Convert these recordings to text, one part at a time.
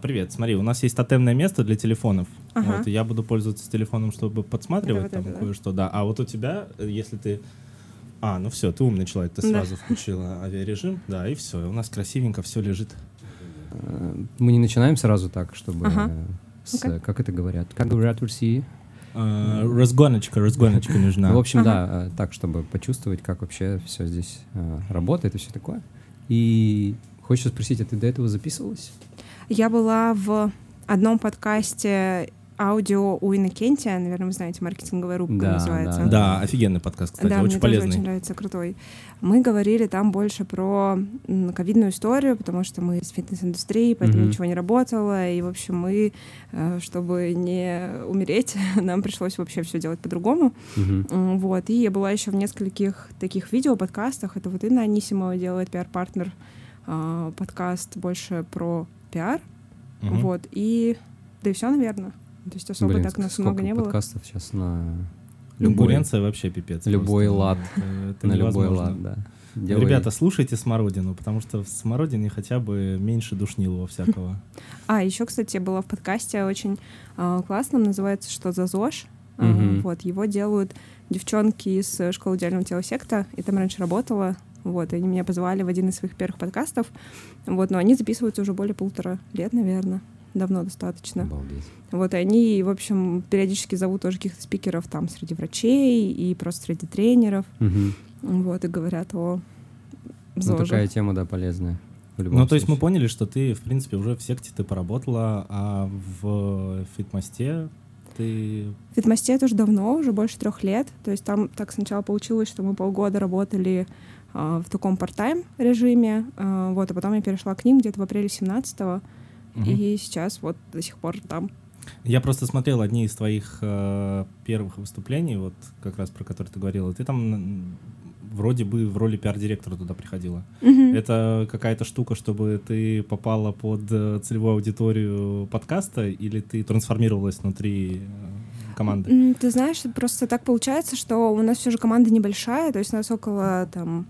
Привет, смотри, у нас есть тотемное место для телефонов. Ага. Вот, и я буду пользоваться телефоном, чтобы подсматривать Это вот там это, да? кое-что, да. А вот у тебя, э, если ты... А, ну все, ты умный человек, ты Да. сразу включила авиарежим, да, и все, у нас красивенько все лежит. Э, Мы не начинаем сразу так, чтобы... Ага. с, Окей. э, Как это говорят? Как говорят в России? Разгоночка, разгоночка нужна. Ну, в общем, Ага. да, так, чтобы почувствовать, как вообще все здесь работает и все такое. И хочется спросить, а ты до этого записывалась? Я была в одном подкасте аудио у Иннокентия, наверное, вы знаете, маркетинговая рубка Да, называется. да, Да, офигенный подкаст, кстати, да, очень мне полезный. тоже очень нравится, крутой. Мы говорили там больше про ковидную историю, потому что мы из фитнес-индустрии, поэтому Мгм. ничего не работало, и, в общем, мы, э, чтобы не умереть, нам пришлось вообще все делать по-другому. М, Вот, и я была еще в нескольких таких видео-подкастах. Это вот Инна Анисимова делает пиар-партнер а, подкаст больше про пиар. Мгм. Вот, и да и все, наверное. То есть особо Блин, так нас много не было. подкастов сейчас на любой, Конкуренция вообще пипец. любой просто. лад. Это- на любой невозможно. лад, да. Делай- Ребята, слушайте смородину, потому что в смородине хотя бы меньше душнилого всякого. А, еще, кстати, я была в подкасте очень а, классном, называется «Что за ЗОЖ?». Мгм. Вот, его делают девчонки из э, школы идеального тела секта. И там раньше работала. Вот, и они меня позвали в один из своих первых подкастов. Вот, но они записываются уже более полутора лет, наверное. Давно достаточно. Обалдеть. Вот, и они, в общем, периодически зовут тоже каких-то спикеров там среди врачей и просто среди тренеров. Мгм. Вот, и говорят о Ну, ЗОЖе. такая тема, да, полезная. Ну, то есть мы случае. поняли, что ты, в принципе, уже в секте ты поработала, а в Фитмосте ты... В Фитмосте это уже давно, уже больше трех лет. То есть там так сначала получилось, что мы полгода работали в таком part-time режиме, а, вот, а потом я перешла к ним где-то в апреле 17 Мгм. и сейчас вот до сих пор там. Я просто смотрел одни из твоих э, первых выступлений, вот как раз про которые ты говорила. Ты там вроде бы в роли пиар-директора туда приходила. Мгм. Это какая-то штука, чтобы ты попала под э, целевую аудиторию подкаста, или ты трансформировалась внутри э, команды? Ты знаешь, просто так получается, что у нас все же команда небольшая, то есть у нас около там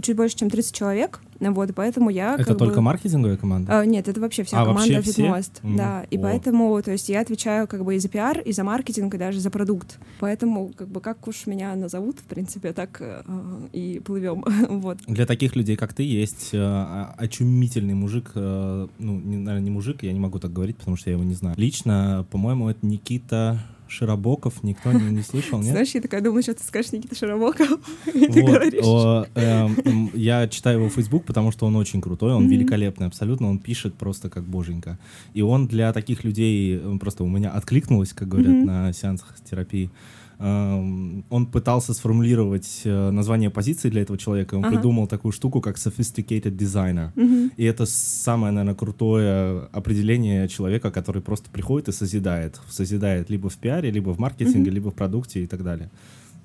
чуть больше, чем 30 человек, вот, поэтому я Это только бы... маркетинговая команда? А, нет, это вообще вся А, команда вообще все? Fitmost, Мгм. да. И О. поэтому, то есть я отвечаю как бы и за пиар, и за маркетинг, и даже за продукт. Поэтому как бы как уж меня назовут, в принципе, так э, и плывем. вот. Для таких людей, как ты, есть э, очумительный мужик, э, ну, не, наверное, не мужик, я не могу так говорить, потому что я его не знаю. Лично, по-моему, это Никита Широбоков, никто не, не слышал, нет? Знаешь, я такая думаю, что ты скажешь Никита Широбоков, и ты говоришь. эм, я читаю его Facebook, потому что он очень крутой, он великолепный абсолютно, он пишет просто как боженька. И он для таких людей, просто у меня откликнулось, как говорят на сеансах терапии, он пытался сформулировать э, название позиции для этого человека, он Ага. придумал такую штуку, как sophisticated designer. Мгм. И это самое, наверное, крутое определение человека, который просто приходит и созидает. Созидает либо в пиаре, либо в маркетинге, Мгм. либо в продукте и так далее.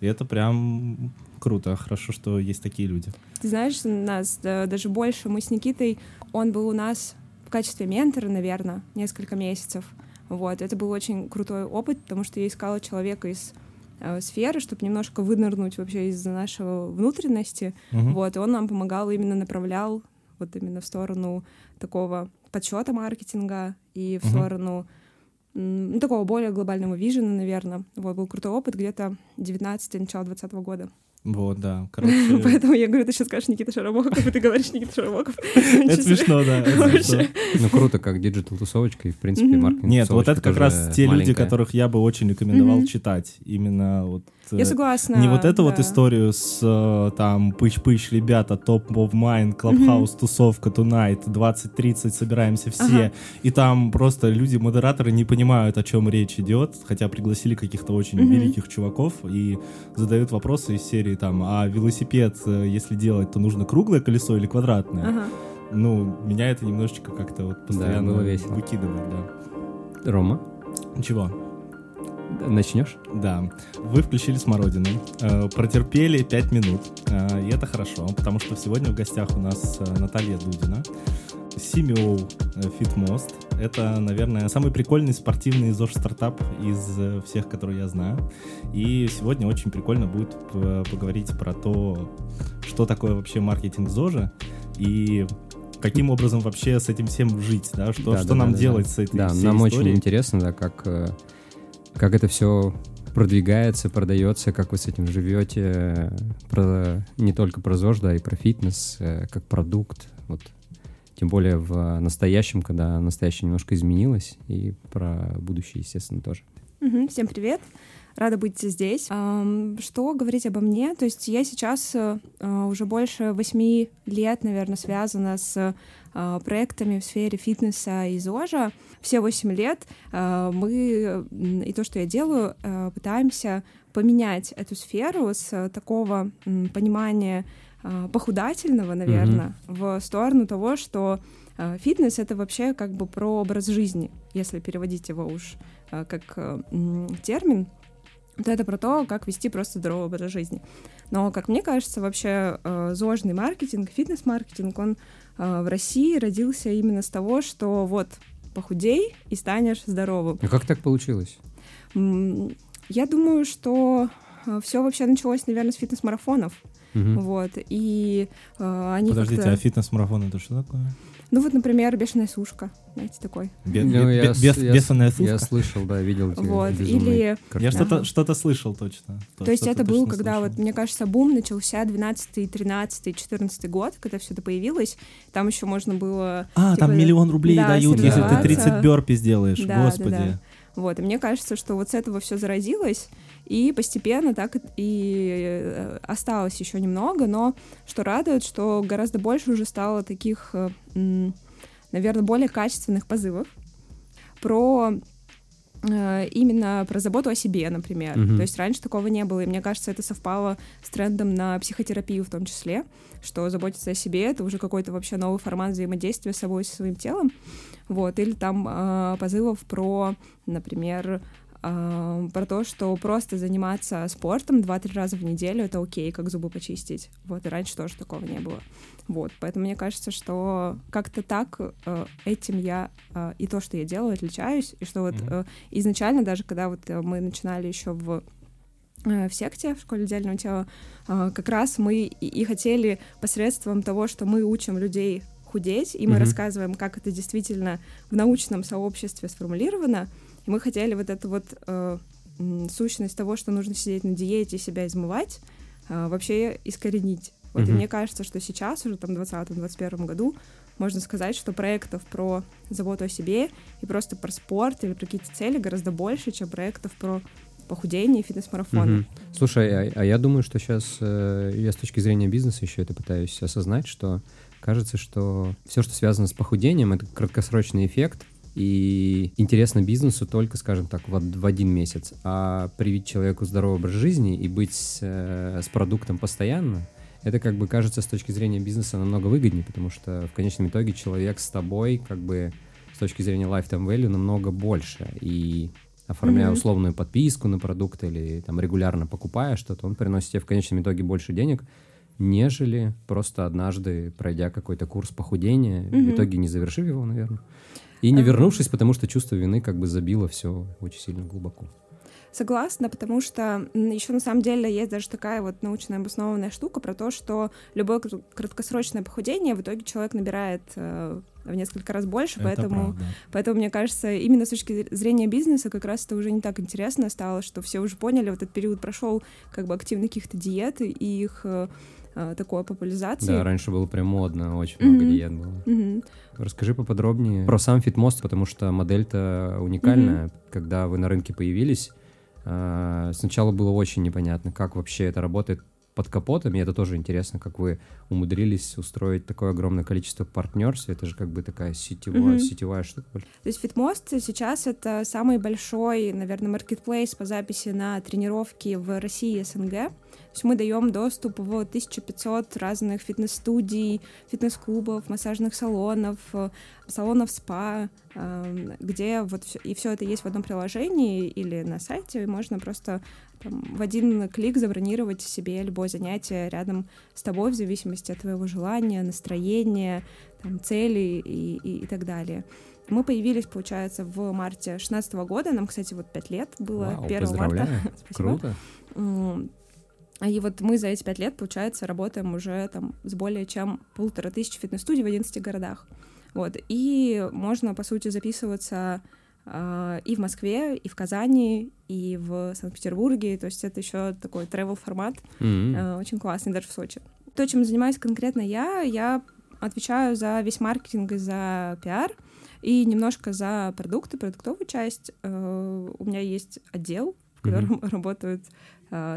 И это прям круто. Хорошо, что есть такие люди. Ты знаешь, нас да, даже больше, мы с Никитой, он был у нас в качестве ментора, наверное, несколько месяцев. Вот, это был очень крутой опыт, потому что я искала человека из э, сферы, чтобы немножко вынырнуть вообще из нашего внутренности. Мгм. Вот, и он нам помогал, именно направлял вот именно в сторону такого подсчета маркетинга и в Мгм. сторону ну, такого более глобального вижена, наверное. Вот, был крутой опыт где-то 19 начало 20 года. Вот, да. Короче, Поэтому я говорю, ты сейчас скажешь Никита Шаробоков, и ты говоришь Никита Шаробоков. это смешно, да. Ну, круто, как диджитал-тусовочка, и, в принципе, маркетинг Нет, вот это как раз те люди, которых я бы очень рекомендовал читать. Именно вот... э, Я согласна. Не вот эту вот да. историю с э, там пыщ-пыщ, ребята, топ of mind, клабхаус, тусовка, tonight, 20-30, собираемся все. Ага. И там просто люди-модераторы не понимают, о чем речь идет, хотя пригласили каких-то очень Мгм. великих чуваков и задают вопросы из серии там, а велосипед, э, если делать, то нужно круглое колесо или квадратное? Ага. Ну, меня это немножечко как-то вот постоянно было весело. выкидывает, да. Рома, Ничего. Начнешь? Да, вы включили смородину, э, протерпели 5 минут, э, и это хорошо, потому что сегодня в гостях у нас э, Наталья Дудина, CMO FitMost. Это, наверное, самый прикольный спортивный ЗОЖ-стартап из всех, которые я знаю. И сегодня очень прикольно будет поговорить про то, что такое вообще маркетинг ЗОЖа и каким образом вообще с этим всем жить, да, что, Да, что да, нам да, делать да. с этой Да, всей нам историей. очень интересно, да, как, как это все продвигается, продается, как вы с этим живете, про, не только про ЗОЖ, да, и про фитнес, э, как продукт, вот. Тем более в настоящем, когда настоящее немножко изменилось, и про будущее, естественно, тоже. Мгм, Всем привет. Рада быть здесь. Что говорить обо мне? То есть я сейчас э, э, уже больше восьми лет, наверное, связана с э, проектами в сфере фитнеса и ЗОЖа. Все восемь лет э, мы, и то, что я делаю, пытаемся поменять эту сферу с такого понимания похудательного, наверное, в сторону того, что фитнес — это вообще как бы про образ жизни, если переводить его уж как э, термин, то это про то, как вести просто здоровый образ жизни. Но, как мне кажется, вообще э, зожный маркетинг, фитнес-маркетинг, он э, в России родился именно с того, что вот похудей и станешь здоровым. А как так получилось? Я думаю, что все вообще началось, наверное, с фитнес-марафонов. Мгм. Вот, и э, они Подождите, а фитнес-марафон это что такое? Ну вот, например, «Бешеная сушка», знаете, такой. Бе- Ну, бе- я бес- я Бешеная Я сушка? слышал, да, видел эти Вот, или- Я что-то что-то слышал точно. То есть что-то это был, когда, вот, слышал. мне кажется, бум начался 12 13 14 год, когда все это появилось. Там еще можно было... А, там типа, миллион рублей да, дают, если ты соревноваться. 30 бёрпи сделаешь. Да, да, Господи. да. Вот, и мне кажется, что вот с этого все заразилось, и постепенно так и- э, осталось еще немного, но что радует, что гораздо больше уже стало таких, наверное, более качественных позывов про э, именно про заботу о себе, например. Мгм. То есть раньше такого не было, и мне кажется, это совпало с трендом на психотерапию в том числе, что заботиться о себе — это уже какой-то вообще новый формат взаимодействия с собой, со своим телом. Вот, или там э, позывов про, например, э, про то, что просто заниматься спортом 2-3 раза в неделю — это окей, как зубы почистить. Вот, и раньше тоже такого не было. Вот, поэтому мне кажется, что как-то так э, этим я э, и то, что я делаю, отличаюсь, и что вот э, изначально даже, когда вот э, мы начинали еще в э, в секте, в школе идеального тела, э, как раз мы и, хотели посредством того, что мы учим людей худеть, и мы Мгм. рассказываем, как это действительно в научном сообществе сформулировано, и мы хотели вот эту вот э, сущность того, что нужно сидеть на диете и себя измывать, э, вообще искоренить. Вот, и Мгм. мне кажется, что сейчас, уже там в 2020-2021 году, можно сказать, что проектов про заботу о себе и просто про спорт или про какие-то цели гораздо больше, чем проектов про похудение и фитнес-марафоны. Мгм. Слушай, а, а я думаю, что сейчас я с точки зрения бизнеса еще это пытаюсь осознать, что кажется, что все, что связано с похудением, это краткосрочный эффект, и интересно бизнесу только, скажем так, в, од- в один месяц. А привить человеку здоровый образ жизни и быть с, э, с продуктом постоянно, это как бы кажется с точки зрения бизнеса намного выгоднее, потому что в конечном итоге человек с тобой как бы с точки зрения lifetime value намного больше. И оформляя Мгм. условную подписку на продукт или там регулярно покупая что-то, он приносит тебе в конечном итоге больше денег, нежели просто однажды пройдя какой-то курс похудения, в Мгм. итоге не завершив его, наверное. И не вернувшись, потому что чувство вины как бы забило все очень сильно глубоко. Согласна, потому что еще на самом деле есть даже такая вот научно обоснованная штука про то, что любое кр- краткосрочное похудение в итоге человек набирает э, в несколько раз больше, Это поэтому правда. Поэтому, мне кажется, именно с точки зрения бизнеса как раз это уже не так интересно стало, что все уже поняли, вот этот период прошел как бы активных каких-то диет и их э, э, такой популяризации. Да, раньше было прям модно, очень много Мгм. диет было. Мгм. Расскажи поподробнее про сам фитмост, потому что модель-то уникальная. Когда вы на рынке появились, а, сначала было очень непонятно, как вообще это работает под капотом, и это тоже интересно, как вы умудрились устроить такое огромное количество партнерств. Это же как бы такая сетевая, Мгм. сетевая штука. То есть Фитмост сейчас это самый большой, наверное, маркетплейс по записи на тренировки в России и СНГ. То есть мы даем доступ в 1500 разных фитнес-студий, фитнес-клубов, массажных салонов, э, салонов спа, эм, где вот всё- и все это есть в одном приложении или на сайте, и можно просто там, в один клик забронировать себе любое занятие рядом с тобой в зависимости от твоего желания, настроения, там, целей и, и, и так далее. Мы появились, получается, в марте 2016 года. Нам, кстати, вот пять лет было Вау, 1 марта. Спасибо. Круто. М, И вот мы за эти пять лет, получается, работаем уже там с более чем полутора тысяч фитнес-студий в 11 городах. Вот. И можно, по сути, записываться э, и в Москве, и в Казани, и в Санкт-Петербурге. То есть это еще такой travel формат э, очень классный, даже в Сочи. То, чем занимаюсь конкретно я, я отвечаю за весь маркетинг и за пиар, и немножко за продукты, продуктовую часть. Э, у меня есть отдел, в котором работают э,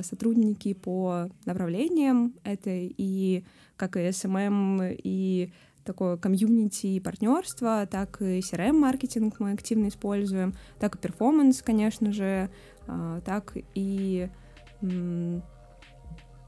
сотрудники по направлениям. Это и как и SMM, и такое комьюнити и партнерство, так и CRM-маркетинг мы активно используем, так и performance, конечно же, э, так и...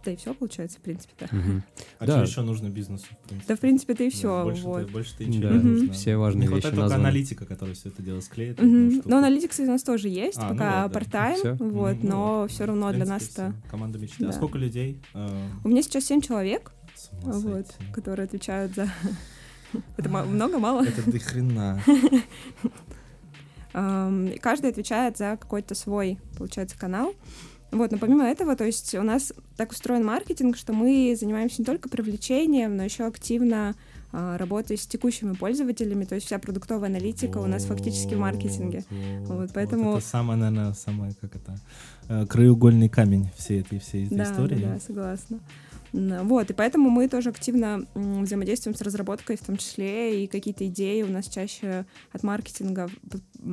Да и все получается, в принципе, да. Мгм. А Да. что еще нужно бизнесу? в принципе? Да, в принципе, и Да, все. больше-то- вот. Больше-то ничего Да, не нужно. все важные Не хватает вещи только названы. аналитика, которая все это дело склеит. одну штуку. Ну, аналитикс у нас тоже есть, А, ну пока вот, да. part-time, Всё? вот, Мгм. но Ну, все равно для нас это... Команда мечты. А да. сколько людей? Э, У меня сейчас семь человек, с ума вот, которые отвечают за... Это ма- много, мало? Это до хрена. Каждый отвечает за какой-то свой, получается, канал. Вот, но помимо этого, то есть у нас так устроен маркетинг, что мы занимаемся не только привлечением, но еще активно а, работой с текущими пользователями, то есть вся продуктовая аналитика у нас фактически в маркетинге. Вот, поэтому- Это самое, наверное, самое, как это, э, краеугольный камень всей этой всей этой да, истории. да, согласна. Вот, и поэтому мы тоже активно взаимодействуем с разработкой в том числе, и какие-то идеи у нас чаще от маркетинга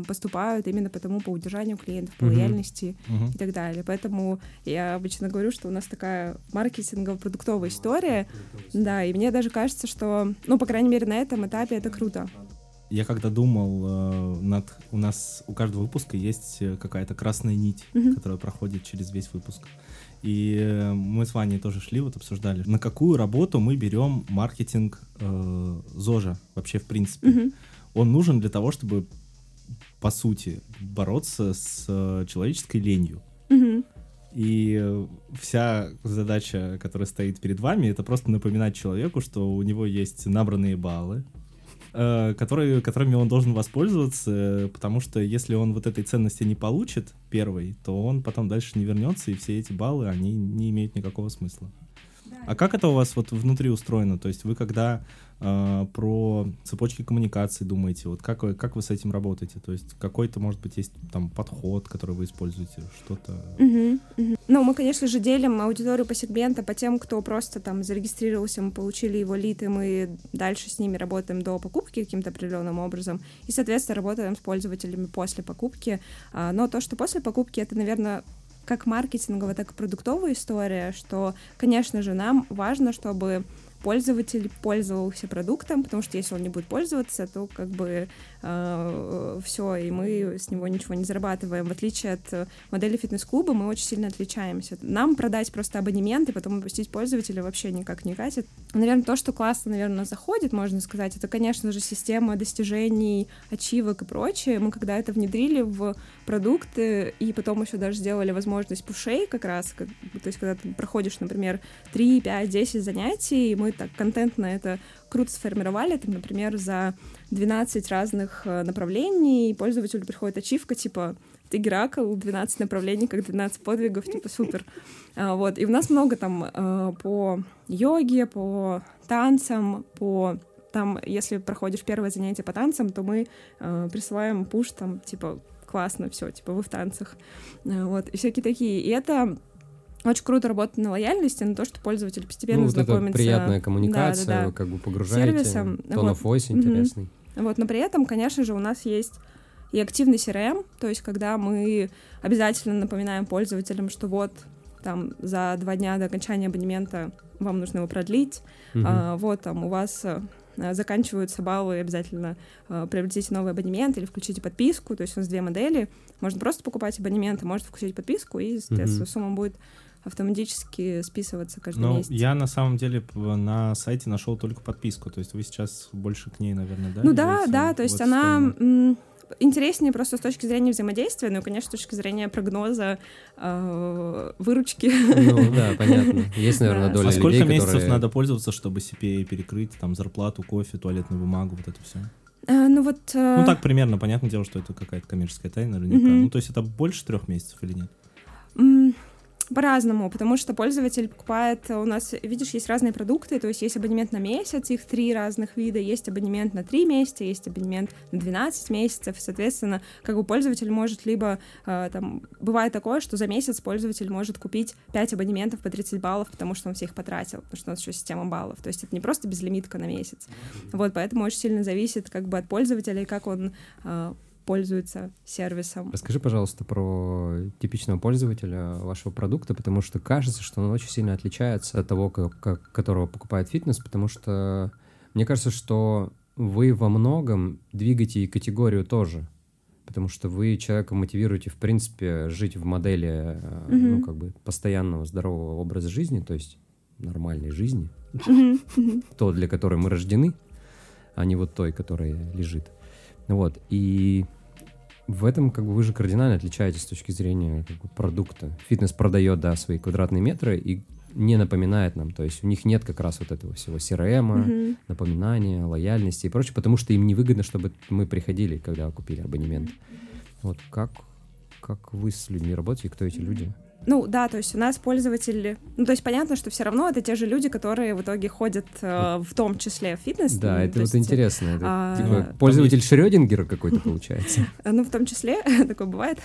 поступают именно потому по удержанию клиентов, по лояльности Мгм. и так далее. Поэтому я обычно говорю, что у нас такая маркетингово-продуктовая история, да, и мне даже кажется, что, ну, по крайней мере, на этом этапе это круто. Я когда думал, э, над, у нас у каждого выпуска есть э, какая-то красная нить, Мгм. которая проходит через весь выпуск. И э, мы с Ваней тоже шли, вот обсуждали, на какую работу мы берем маркетинг э, ЗОЖа вообще в принципе. Мгм. Он нужен для того, чтобы, по сути, бороться с э, человеческой ленью. Мгм. И вся задача, которая стоит перед вами, это просто напоминать человеку, что у него есть набранные баллы, э, которые, которыми он должен воспользоваться, э, потому что если он вот этой ценности не получит первой, то он потом дальше не вернется, и все эти баллы, они не имеют никакого смысла. А как это у вас вот внутри устроено? То есть вы когда э, про цепочки коммуникации думаете, вот как вы, как вы с этим работаете? То есть какой-то, может быть, есть там подход, который вы используете, что-то... Мгм, мгм. Ну, мы, конечно же, делим аудиторию по сегментам, по тем, кто просто там зарегистрировался, мы получили его лид, и мы дальше с ними работаем до покупки каким-то определенным образом. И, соответственно, работаем с пользователями после покупки. А, Но то, что после покупки, это, наверное, как маркетинговая, так и продуктовая история, что, конечно же, нам важно, чтобы пользователь пользовался продуктом, потому что если он не будет пользоваться, то как бы все, и мы с него ничего не зарабатываем. В отличие от э, модели фитнес-клуба, мы очень сильно отличаемся. Нам продать просто абонемент и потом выпустить пользователя вообще никак не катит. Наверное, то, что классно, наверное, заходит, можно сказать, это, конечно же, система достижений, ачивок и прочее. Мы когда это внедрили в продукты и потом еще даже сделали возможность пушей как раз, как, то есть когда ты проходишь, например, 3, 5, 10 занятий, мы так контентно это круто сформировали, там, например, за 12 разных э, направлений, пользователю приходит ачивка, типа, ты Геракл, 12 направлений, как 12 подвигов, типа, супер. А, вот, и у нас много там э, по йоге, по танцам, по там, если проходишь первое занятие по танцам, то мы э, присылаем пуш там, типа, классно, все, типа, вы в танцах. Э, Вот, и всякие такие. И это очень круто работает на лояльности, на то, что пользователь постепенно Ну, вот это знакомится. приятная коммуникация, Да, да, да. вы как бы погружаете, Сервисом, of вот. voice интересный. Вот, но при этом, конечно же, у нас есть и активный CRM, то есть когда мы обязательно напоминаем пользователям, что вот там за два дня до окончания абонемента вам нужно его продлить, Мгм. а, вот там у вас э, заканчиваются баллы, обязательно э, приобретите новый абонемент или включите подписку, то есть у нас две модели, можно просто покупать абонемент, а можно включить подписку, и, соответственно, Мгм. сумма будет автоматически списываться каждый Ну, месяц. я на самом деле на сайте нашел только подписку, то есть вы сейчас больше к ней, наверное, да? Ну да, да, то есть эту она интереснее просто с точки зрения взаимодействия, ну и, конечно, с точки зрения прогноза э, выручки. Ну да, понятно. Есть, наверное, Да. доля А сколько людей, месяцев которые... надо пользоваться, чтобы CPA перекрыть, там, зарплату, кофе, туалетную бумагу, вот это все? Э, Ну вот... э, Ну так примерно, понятное дело, что это какая-то коммерческая тайна наверняка. Мгм. Ну то есть это больше трех месяцев или нет? м, по-разному, потому что пользователь покупает, у нас, видишь, есть разные продукты, то есть есть абонемент на месяц, их три разных вида, есть абонемент на три месяца, есть абонемент на 12 месяцев, соответственно, как бы пользователь может либо, э, там, бывает такое, что за месяц пользователь может купить 5 абонементов по 30 баллов, потому что он всех потратил, потому что у нас еще система баллов, то есть это не просто безлимитка на месяц, вот, поэтому очень сильно зависит как бы от пользователя и как он э, пользуются сервисом. Расскажи, пожалуйста, про типичного пользователя вашего продукта, потому что кажется, что он очень сильно отличается от того, как, как, которого покупает фитнес, потому что мне кажется, что вы во многом двигаете и категорию тоже, потому что вы человека мотивируете, в принципе, жить в модели, mm-hmm. ну, как бы, постоянного здорового образа жизни, то есть нормальной жизни, mm-hmm. то, для которой мы рождены, а не вот той, которая лежит. Вот, и в этом как бы вы же кардинально отличаетесь с точки зрения как бы, продукта. Фитнес продает, да, свои квадратные метры и не напоминает нам. То есть у них нет как раз вот этого всего CRM, mm-hmm. напоминания, лояльности и прочее, потому что им невыгодно, чтобы мы приходили, когда купили абонемент. Вот как, как вы с людьми работаете, кто эти люди? Ну да, то есть у нас пользователи, ну то есть понятно, что все равно это те же люди, которые в итоге ходят э, в том числе в фитнес. Да, это вот интересно. Это, а, типа, пользователь Шрёдингера какой-то получается. Ну в том числе такое бывает.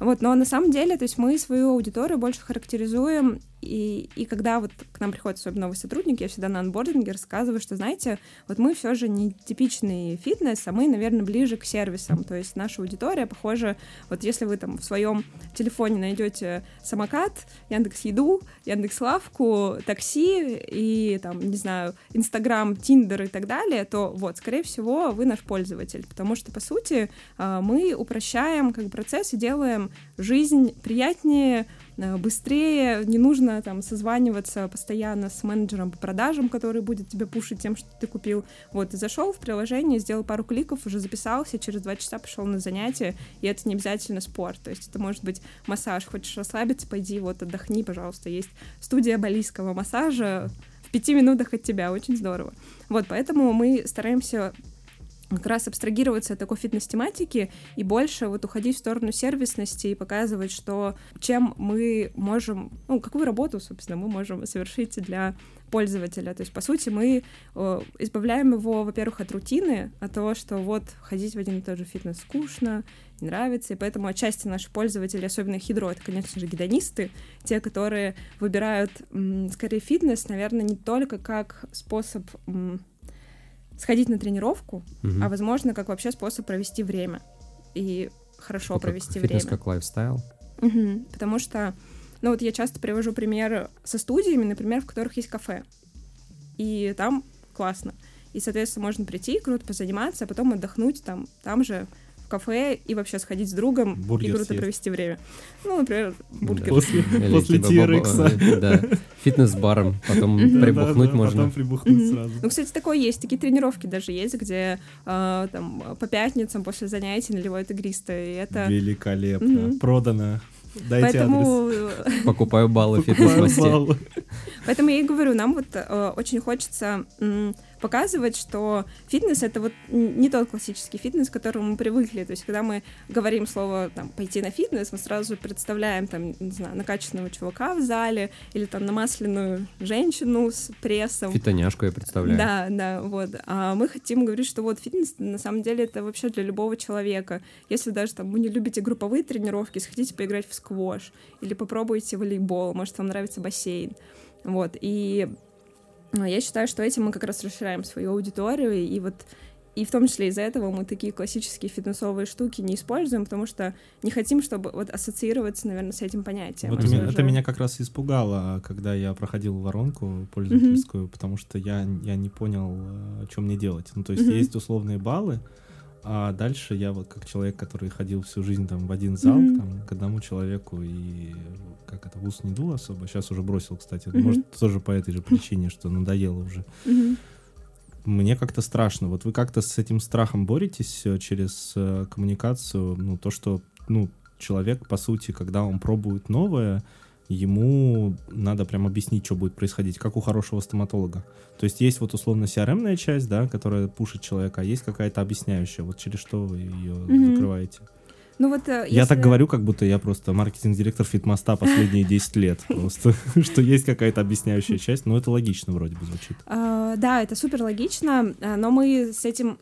Вот, но на самом деле, то есть мы свою аудиторию больше характеризуем и, и когда вот к нам приходят особенно новые сотрудники, я всегда на анбординге рассказываю, что, знаете, вот мы все же не типичный фитнес, а мы, наверное, ближе к сервисам. То есть наша аудитория похожа, вот если вы там в своем телефоне найдете самокат, Яндекс Еду, Яндекс Лавку, такси и там, не знаю, Инстаграм, Тиндер и так далее, то вот, скорее всего, вы наш пользователь, потому что, по сути, а, мы упрощаем как процесс и делаем жизнь приятнее, быстрее, не нужно там созваниваться постоянно с менеджером по продажам, который будет тебе пушить тем, что ты купил. Вот, ты зашел в приложение, сделал пару кликов, уже записался, через два часа пошел на занятие, и это не обязательно спорт, то есть это может быть массаж, хочешь расслабиться, пойди, вот, отдохни, пожалуйста, есть студия балийского массажа в пяти минутах от тебя, очень здорово. Вот, поэтому мы стараемся как раз абстрагироваться от такой фитнес-тематики и больше вот уходить в сторону сервисности и показывать, что чем мы можем, ну, какую работу, собственно, мы можем совершить для пользователя. То есть, по сути, мы э, избавляем его, во-первых, от рутины, от того, что вот ходить в один и тот же фитнес скучно, не нравится, и поэтому отчасти наши пользователи, особенно хидро, это, конечно же, гедонисты, те, которые выбирают, м, скорее, фитнес, наверное, не только как способ м, сходить на тренировку, угу. а возможно, как вообще способ провести время. И хорошо ну, провести фитнес время. как лайфстайл. Угу. Потому что, ну вот я часто привожу пример со студиями, например, в которых есть кафе. И там классно. И, соответственно, можно прийти, круто позаниматься, а потом отдохнуть там, там же кафе и вообще сходить с другом бургер и круто съесть. провести время. Ну, например, бургер. После, после TRX. Да, фитнес-баром, потом прибухнуть можно. Потом прибухнуть сразу. Ну, кстати, такое есть. Такие тренировки даже есть, где а, там по пятницам после занятий наливают игристое. И это... Великолепно. Продано. Дайте Поэтому... адрес. Покупаю баллы фитнес-масте. Поэтому я и говорю, нам вот э, очень хочется показывать, что фитнес — это вот не тот классический фитнес, к которому мы привыкли. То есть, когда мы говорим слово там, «пойти на фитнес», мы сразу представляем, там, не знаю, накачанного чувака в зале или там намасленную женщину с прессом. Фитоняшку я представляю. Да, да, вот. А мы хотим говорить, что вот фитнес на самом деле это вообще для любого человека. Если даже там вы не любите групповые тренировки, сходите поиграть в сквош или попробуйте волейбол, может, вам нравится бассейн. Вот, и я считаю, что этим мы как раз расширяем свою аудиторию, и вот и в том числе из-за этого мы такие классические фитнесовые штуки не используем, потому что не хотим, чтобы вот ассоциироваться, наверное, с этим понятием. Вот меня, это меня как раз испугало, когда я проходил воронку пользовательскую, mm-hmm. потому что я, я не понял, э, что мне делать. Ну, то есть mm-hmm. есть условные баллы, а дальше я вот как человек, который ходил всю жизнь там в один зал, mm-hmm. там, к одному человеку и как это, в ус не дул особо. Сейчас уже бросил, кстати. Mm-hmm. Может, тоже по этой же причине, что надоело уже. Mm-hmm. Мне как-то страшно. Вот вы как-то с этим страхом боретесь э, через э, коммуникацию? Ну, то, что, ну, человек, по сути, когда он пробует новое, ему надо прям объяснить, что будет происходить, как у хорошего стоматолога. То есть есть вот условно CRM-ная часть, да, которая пушит человека, а есть какая-то объясняющая. Вот через что вы ее mm-hmm. закрываете? Ну вот, э, Я если- так говорю, как будто я просто маркетинг-директор Фитмоста последние 10 лет. Просто, что есть какая-то объясняющая часть, но это логично вроде бы звучит. А, Да, это супер логично, а, но мы с этим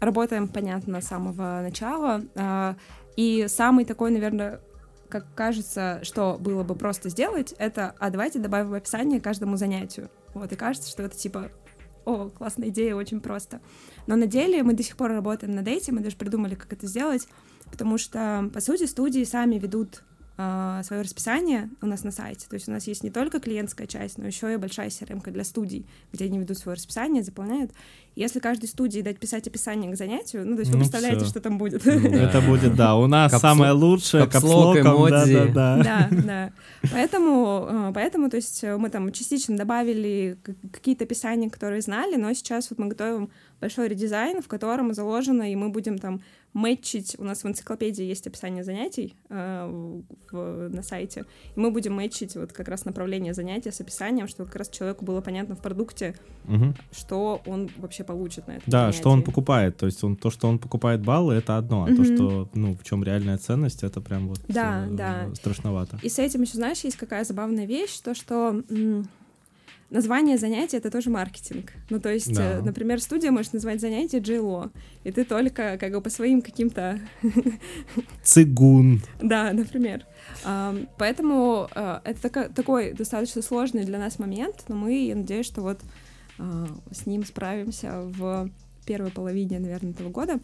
работаем, понятно, с самого начала. а, И самый такой, наверное, как кажется, что было бы просто сделать, это, а давайте добавим описание каждому занятию. Вот, и кажется, что это типа, о, классная идея, очень просто. Но на деле мы до сих пор работаем над этим, мы даже придумали, как это сделать, потому что, по сути, студии сами ведут свое расписание у нас на сайте. То есть у нас есть не только клиентская часть, но еще и большая CRM для студий, где они ведут свое расписание, заполняют. Если каждой студии дать писать описание к занятию, ну, то есть вы Ну, представляете, всё. что там будет. Ну да. Это будет, да, у нас Капсло- самое лучшее, капслок, капслоком, эмодзи. да-да-да. Да, да. Поэтому, э, поэтому, то есть э, мы там частично добавили какие-то описания, которые знали, но сейчас вот мы готовим большой редизайн, в котором заложено, и мы будем там мэтчить, у нас в энциклопедии есть описание занятий э, в- в- на сайте, и мы будем мэтчить вот как раз направление занятия с описанием, чтобы как раз человеку было понятно в продукте, Мгм. что он вообще получит на этом Да, что он покупает. То есть он, то, что он покупает баллы, это одно, а то, Мгм. что, ну, в чем реальная ценность, это прям вот Да, э, да. страшновато. И с этим еще, знаешь, есть какая забавная вещь, то, что м, название занятия — это тоже маркетинг. Ну, то есть, Да. э, например, студия может назвать занятие JLO, и ты только как бы по своим каким-то... Цигун. Да, например. Ам, Поэтому э, это такой достаточно сложный для нас момент, но мы, я надеюсь, что вот с ним справимся в первой половине, наверное, этого года.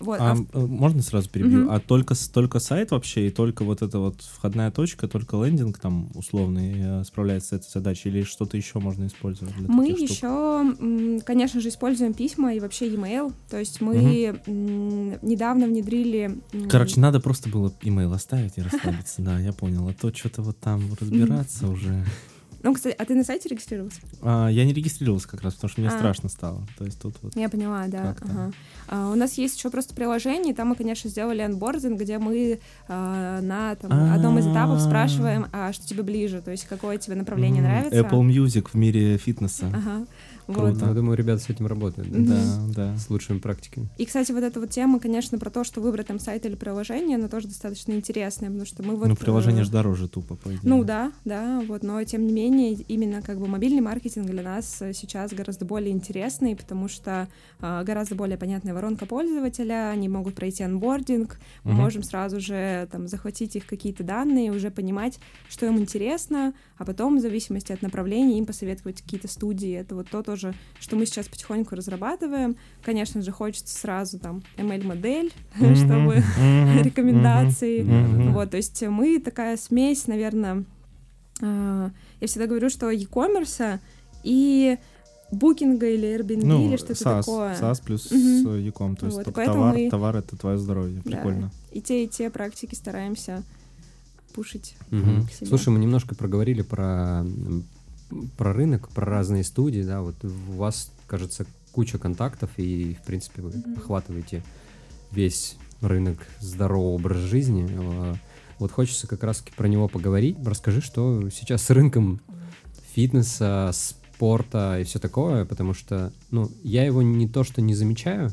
Вот, а А, э, можно сразу перебью? Мгм. А только, только сайт вообще и только вот эта вот входная точка, только лендинг там условный э, справляется с этой задачей или что-то еще можно использовать для Мы еще, конечно же, используем письма и вообще e-mail. То есть мы м, недавно внедрили... Короче, надо просто было имейл оставить и расслабиться, да, я понял. А то что-то вот там разбираться уже. Ну, кстати, а ты на сайте регистрировался? А, Я не регистрировался как раз, потому что мне А. страшно стало. То есть тут вот... Я поняла, да. Ага. А, у нас есть еще просто приложение, там мы, конечно, сделали анбординг, где мы а, на там, одном из этапов А. спрашиваем, а что тебе ближе, то есть какое тебе направление нравится. Apple Music в мире фитнеса. Ага. Вот. Я думаю, ребята с этим работают, да? Да, да. С лучшими практиками. И, кстати, вот эта вот тема, конечно, про то, что выбрать там сайт или приложение, она тоже достаточно интересная, потому что мы вот... Ну, приложение э, же дороже тупо, по идее. Ну да, да, вот, но тем не менее, именно как бы мобильный маркетинг для нас э, сейчас гораздо более интересный, потому что а, гораздо более понятная воронка пользователя, они могут пройти анбординг, мы можем сразу же там захватить их какие-то данные, уже понимать, что им интересно, а потом в зависимости от направления им посоветовать какие-то студии. Это вот то тоже, что мы сейчас потихоньку разрабатываем. Конечно же, хочется сразу там ML-модель, Мгм, чтобы мгм, рекомендации. мгм. Вот, то есть мы такая смесь, наверное, а, я всегда говорю, что e-commerce и букинга или Airbnb Ну, или что-то SaaS, такое. SaaS плюс э, Яком. То есть Вот, и товар, мы- товар — это твое здоровье. Да. Прикольно. И те, и те практики стараемся пушить. Мгм. к себе. Слушай, мы немножко проговорили про, про рынок, про разные студии, да, вот у вас, кажется, куча контактов, и, в принципе, вы Мгм. охватываете весь рынок здорового образа жизни. А, Вот хочется как раз-таки про него поговорить. Расскажи, что сейчас с рынком фитнеса, спорта и все такое, потому что, ну, я его не то что не замечаю,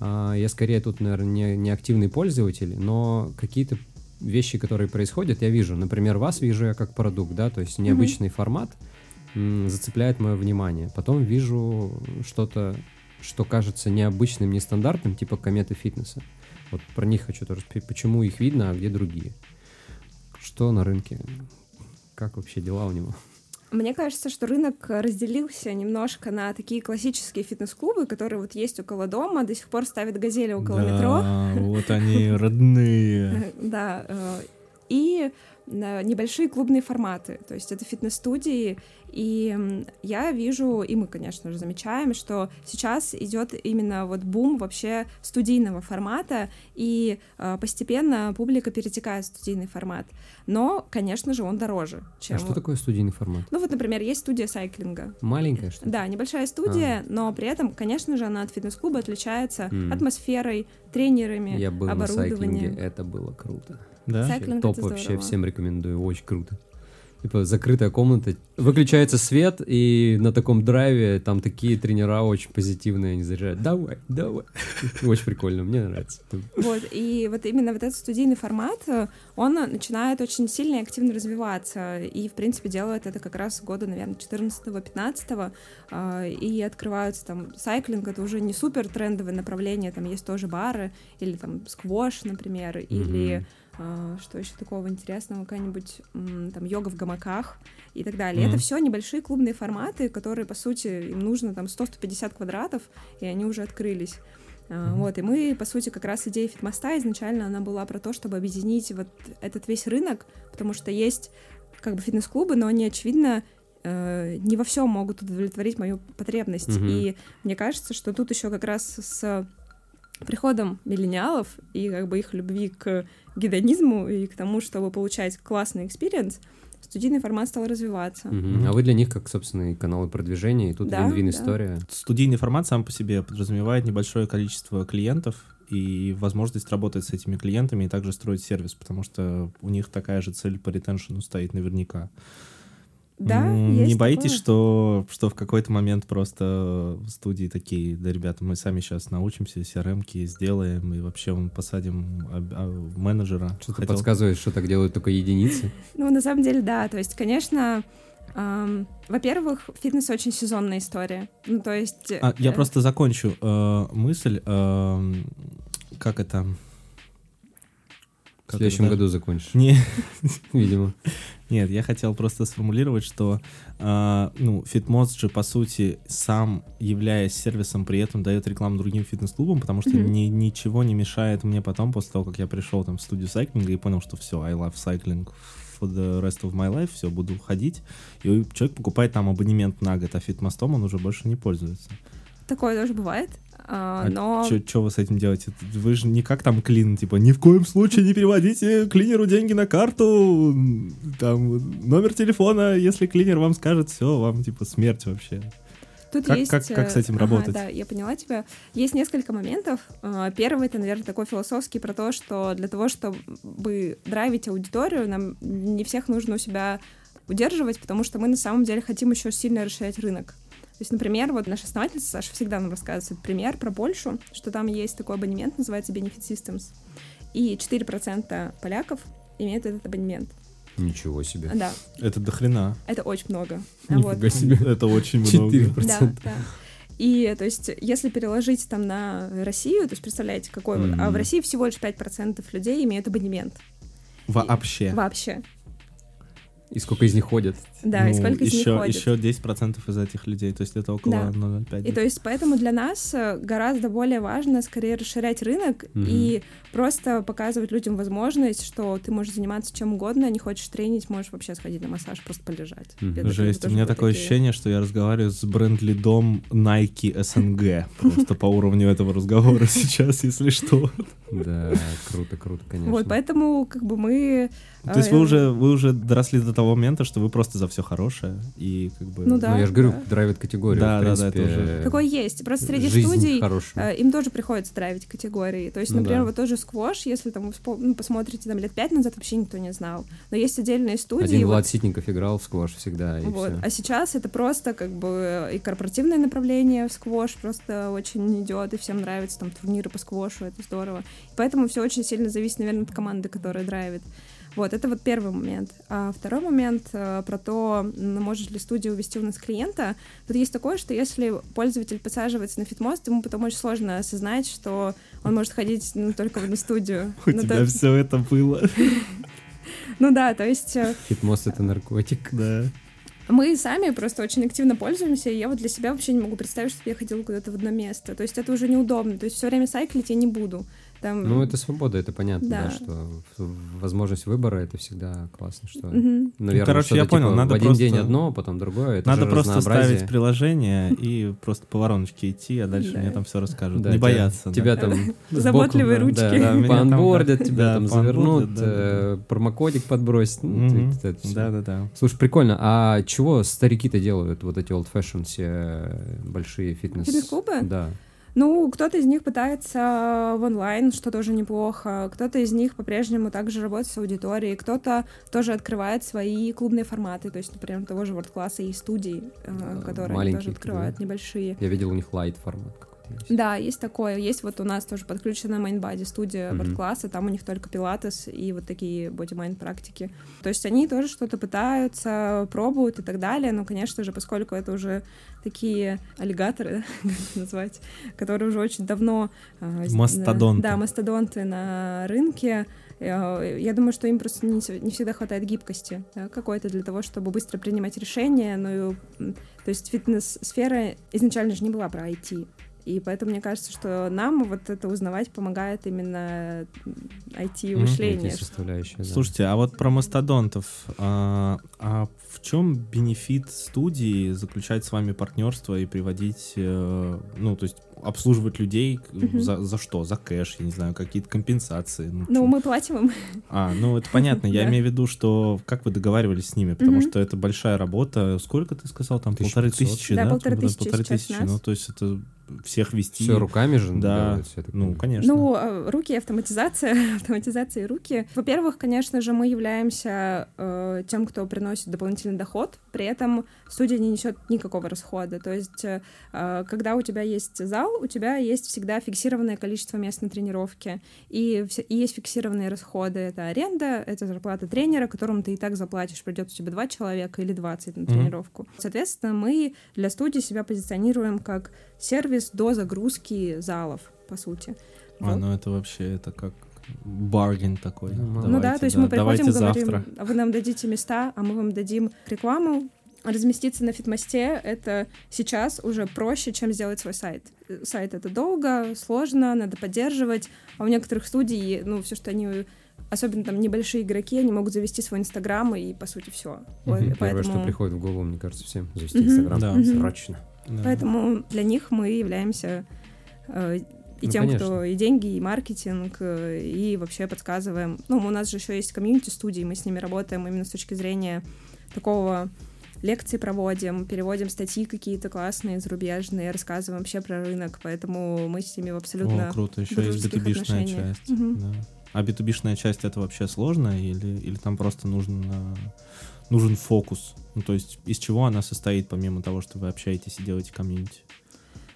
а, я скорее тут, наверное, не, не активный пользователь, но какие-то вещи, которые происходят, я вижу. Например, вас вижу я как продукт, да, то есть необычный формат м, зацепляет мое внимание. Потом вижу что-то, что кажется необычным, нестандартным, типа кометы фитнеса. Вот про них хочу тоже почему их видно, а где другие. Что на рынке? Как вообще дела у него? Мне кажется, что рынок разделился немножко на такие классические фитнес-клубы, которые вот есть около дома, до сих пор ставят газели около метро. Да, вот они родные. Да, э, и небольшие клубные форматы, то есть это фитнес-студии, и я вижу, и мы, конечно же, замечаем, что сейчас идет именно вот бум вообще студийного формата, и э, постепенно публика перетекает в студийный формат. Но, конечно же, он дороже, чем... А что такое студийный формат? Ну вот, например, есть студия сайклинга. Маленькая, что ли? Да, небольшая студия, но при этом, конечно же, она от фитнес-клуба отличается М. атмосферой, тренерами, Я был на сайклинге, оборудованием. это было круто. Да? Сайклинг Топ это вообще, здорово. всем рекомендую, очень круто. типа закрытая комната, выключается свет, и на таком драйве там такие тренера очень позитивные, они заряжают. Давай, давай. Очень прикольно, мне нравится. Вот, и вот именно вот этот студийный формат, он начинает очень сильно и активно развиваться, и, в принципе, делает это как раз года, наверное, 14-15, а, и открываются там сайклинг, это уже не супер трендовое направление, там есть тоже бары, или там сквош, например, или что еще такого интересного, какая-нибудь там йога в гамаках и так далее. Mm-hmm. Это все небольшие клубные форматы, которые, по сути, им нужно там 100-150 квадратов, и они уже открылись. Mm-hmm. Вот, и мы, по сути, как раз идея фитмоста изначально она была про то, чтобы объединить вот этот весь рынок, потому что есть как бы фитнес-клубы, но они, очевидно, э, не во всем могут удовлетворить мою потребность. Mm-hmm. И мне кажется, что тут еще как раз с приходом миллениалов и как бы их любви к гедонизму и к тому, чтобы получать классный experience, студийный формат стал развиваться. Угу. А вы для них как, собственные каналы продвижения, и тут да, вин-вин да. история. Студийный формат сам по себе подразумевает небольшое количество клиентов и возможность работать с этими клиентами и также строить сервис, потому что у них такая же цель по ретеншену стоит наверняка. Да, Не есть боитесь, такое? что, что в какой-то момент просто в студии такие, да, ребята, мы сами сейчас научимся, CRM-ки сделаем, и вообще мы посадим а, менеджера. Что-то Хотел... подсказывает, что так делают только единицы? Ну, на самом деле, да. То есть, конечно, эм, во-первых, фитнес очень сезонная история. Ну, то есть... А, я э... просто закончу э, мысль. Э, как это... Как в следующем это? году закончишь. Не. Видимо. Нет, я хотел просто сформулировать, что э, ну, FitMost же, по сути, сам, являясь сервисом, при этом дает рекламу другим фитнес-клубам, потому что mm-hmm. ни, ничего не мешает мне потом, после того, как я пришел там в студию сайклинга и понял, что все, I love cycling for the rest of my life, все, буду ходить. И человек покупает там абонемент на год, а фитмостом он уже больше не пользуется. Такое тоже бывает. А, а но... Что вы с этим делаете? Вы же не как там клин, типа, ни в коем случае не переводите клинеру деньги на карту, там, номер телефона, если клинер вам скажет, все, вам, типа, смерть вообще. Тут как, есть... Как, как с этим ага, работать? Да, я поняла тебя. Есть несколько моментов. А, первый, это, наверное, такой философский про то, что для того, чтобы драйвить аудиторию, нам не всех нужно у себя удерживать, потому что мы на самом деле хотим еще сильно расширять рынок. То есть, например, вот наша основательница Саша всегда нам рассказывает пример про Польшу, что там есть такой абонемент, называется Benefit Systems, и 4% поляков имеют этот абонемент. Ничего себе. Да. Это до хрена. Это очень много. Нифига вот. себе. Это очень много. 4%. Да, да. И, то есть, если переложить там на Россию, то есть, представляете, какой... Mm-hmm. А в России всего лишь 5% людей имеют абонемент. Вообще? И, вообще. И сколько из них ходят? Да, ну, и сколько из еще, них ходят. Еще 10% из этих людей, то есть это около да. 0,5. И то есть поэтому для нас э, гораздо более важно скорее расширять рынок угу. и просто показывать людям возможность, что ты можешь заниматься чем угодно, не хочешь тренить, можешь вообще сходить на массаж, просто полежать. Угу. Жесть, у меня такое такие... ощущение, что я разговариваю с бренд-лидом Nike SNG, просто по уровню этого разговора сейчас, если что. Да, круто, круто, конечно. Вот, поэтому как бы мы... То есть вы э, уже, вы уже доросли до того момента, что вы просто за все хорошее и как бы... Ну да. Ну я же говорю, да. драйвит категорию. Да, да, да, это уже... Такое есть. Просто среди студий хорошая. Э, им тоже приходится драйвить категории. То есть, ну, например, да. вот тоже сквош, если там вы ну, посмотрите там лет пять назад, вообще никто не знал. Но есть отдельные студии. Один Влад вот... Ситников играл в сквош всегда. И вот. Все. А сейчас это просто как бы и корпоративное направление в сквош просто очень идет, и всем нравится там турниры по сквошу, это здорово. И поэтому все очень сильно зависит, наверное, от команды, которая драйвит. Вот, это вот первый момент. А второй момент э, про то, может ли студия увести у нас клиента. Тут есть такое, что если пользователь подсаживается на фитмост, ему потом очень сложно осознать, что он может ходить ну, только в одну студию. У ну, тебя все это было. Ну да, то есть... Э, фитмост — это наркотик. Да. Мы сами просто очень активно пользуемся, и я вот для себя вообще не могу представить, чтобы я ходила куда-то в одно место. То есть это уже неудобно. То есть все время сайклить я не буду. Там... Ну, это свобода, это понятно, да. да, что возможность выбора это всегда классно, что, угу. наверное, ну, короче, я понял, типа, надо в один просто... день одно, потом другое, это Надо же просто ставить приложение и просто по вороночке идти, а дальше мне там все расскажут. Не бояться. Тебя там заботливые ручки. Поанбордят, тебя там завернут, э, промокодик подбросят. Да, да, да. Слушай, прикольно. А чего старики-то делают, вот эти old fashion все большие фитнес? Фитнес-клубы? Да. Ну, кто-то из них пытается в онлайн, что тоже неплохо. Кто-то из них по-прежнему также работает с аудиторией. Кто-то тоже открывает свои клубные форматы. То есть, например, того же World Class и студии, э, которые они тоже открывают, да? небольшие. Я видел у них лайт формат есть. Да, есть такое. Есть вот у нас тоже подключена майнбади студия mm-hmm. класса там у них только пилатес и вот такие боди-майнд практики. То есть они тоже что-то пытаются, пробуют и так далее, но, конечно же, поскольку это уже такие аллигаторы, как назвать, которые уже очень давно... Э, мастодонты. Да, мастодонты на рынке, э, я думаю, что им просто не, не всегда хватает гибкости да, какой-то для того, чтобы быстро принимать решения. Ну, то есть фитнес-сфера изначально же не была про IT. И поэтому мне кажется, что нам вот это узнавать помогает именно IT-мышление. IT да. Слушайте, а вот про мастодонтов. А, а в чем бенефит студии заключать с вами партнерство и приводить, э, ну, то есть обслуживать людей угу. за, за что? За кэш, я не знаю, какие-то компенсации. Ну, ну мы платим им. А, ну это понятно. Я имею в виду, что как вы договаривались с ними, потому что это большая работа. Сколько ты сказал? Там полторы тысячи, да? полторы тысячи Полторы тысячи. Ну, то есть это всех вести. Все руками же да. Делается, ну, конечно. Ну, а, руки, автоматизация, автоматизация и руки. Во-первых, конечно же, мы являемся э, тем, кто приносит дополнительный доход, при этом студия не несет никакого расхода. То есть, э, когда у тебя есть зал, у тебя есть всегда фиксированное количество мест на тренировке, и, и есть фиксированные расходы. Это аренда, это зарплата тренера, которому ты и так заплатишь. Придет у тебя два человека или 20 на тренировку. Mm-hmm. Соответственно, мы для студии себя позиционируем как сервис до загрузки залов, по сути. А, вот. ну это вообще, это как баргин такой. Ну, давайте, ну да, то есть да, мы приходим, говорим, завтра. а вы нам дадите места, а мы вам дадим рекламу. Разместиться на фитмосте — это сейчас уже проще, чем сделать свой сайт. Сайт — это долго, сложно, надо поддерживать, а у некоторых студий, ну, все, что они особенно там небольшие игроки, они могут завести свой инстаграм и по сути все. Угу. Первое, Поэтому... что приходит в голову, мне кажется, всем завести инстаграм да. срочно. Да. Поэтому для них мы являемся э, и ну, тем, конечно. кто и деньги, и маркетинг, э, и вообще подсказываем. Ну, у нас же еще есть комьюнити студии, мы с ними работаем именно с точки зрения такого лекции проводим, переводим статьи какие-то классные, зарубежные, рассказываем вообще про рынок, поэтому мы с ними в абсолютно О, круто, еще есть b часть. Угу. Да. А b часть это вообще сложно или, или там просто нужен, нужен фокус? Ну, то есть из чего она состоит, помимо того, что вы общаетесь и делаете комьюнити?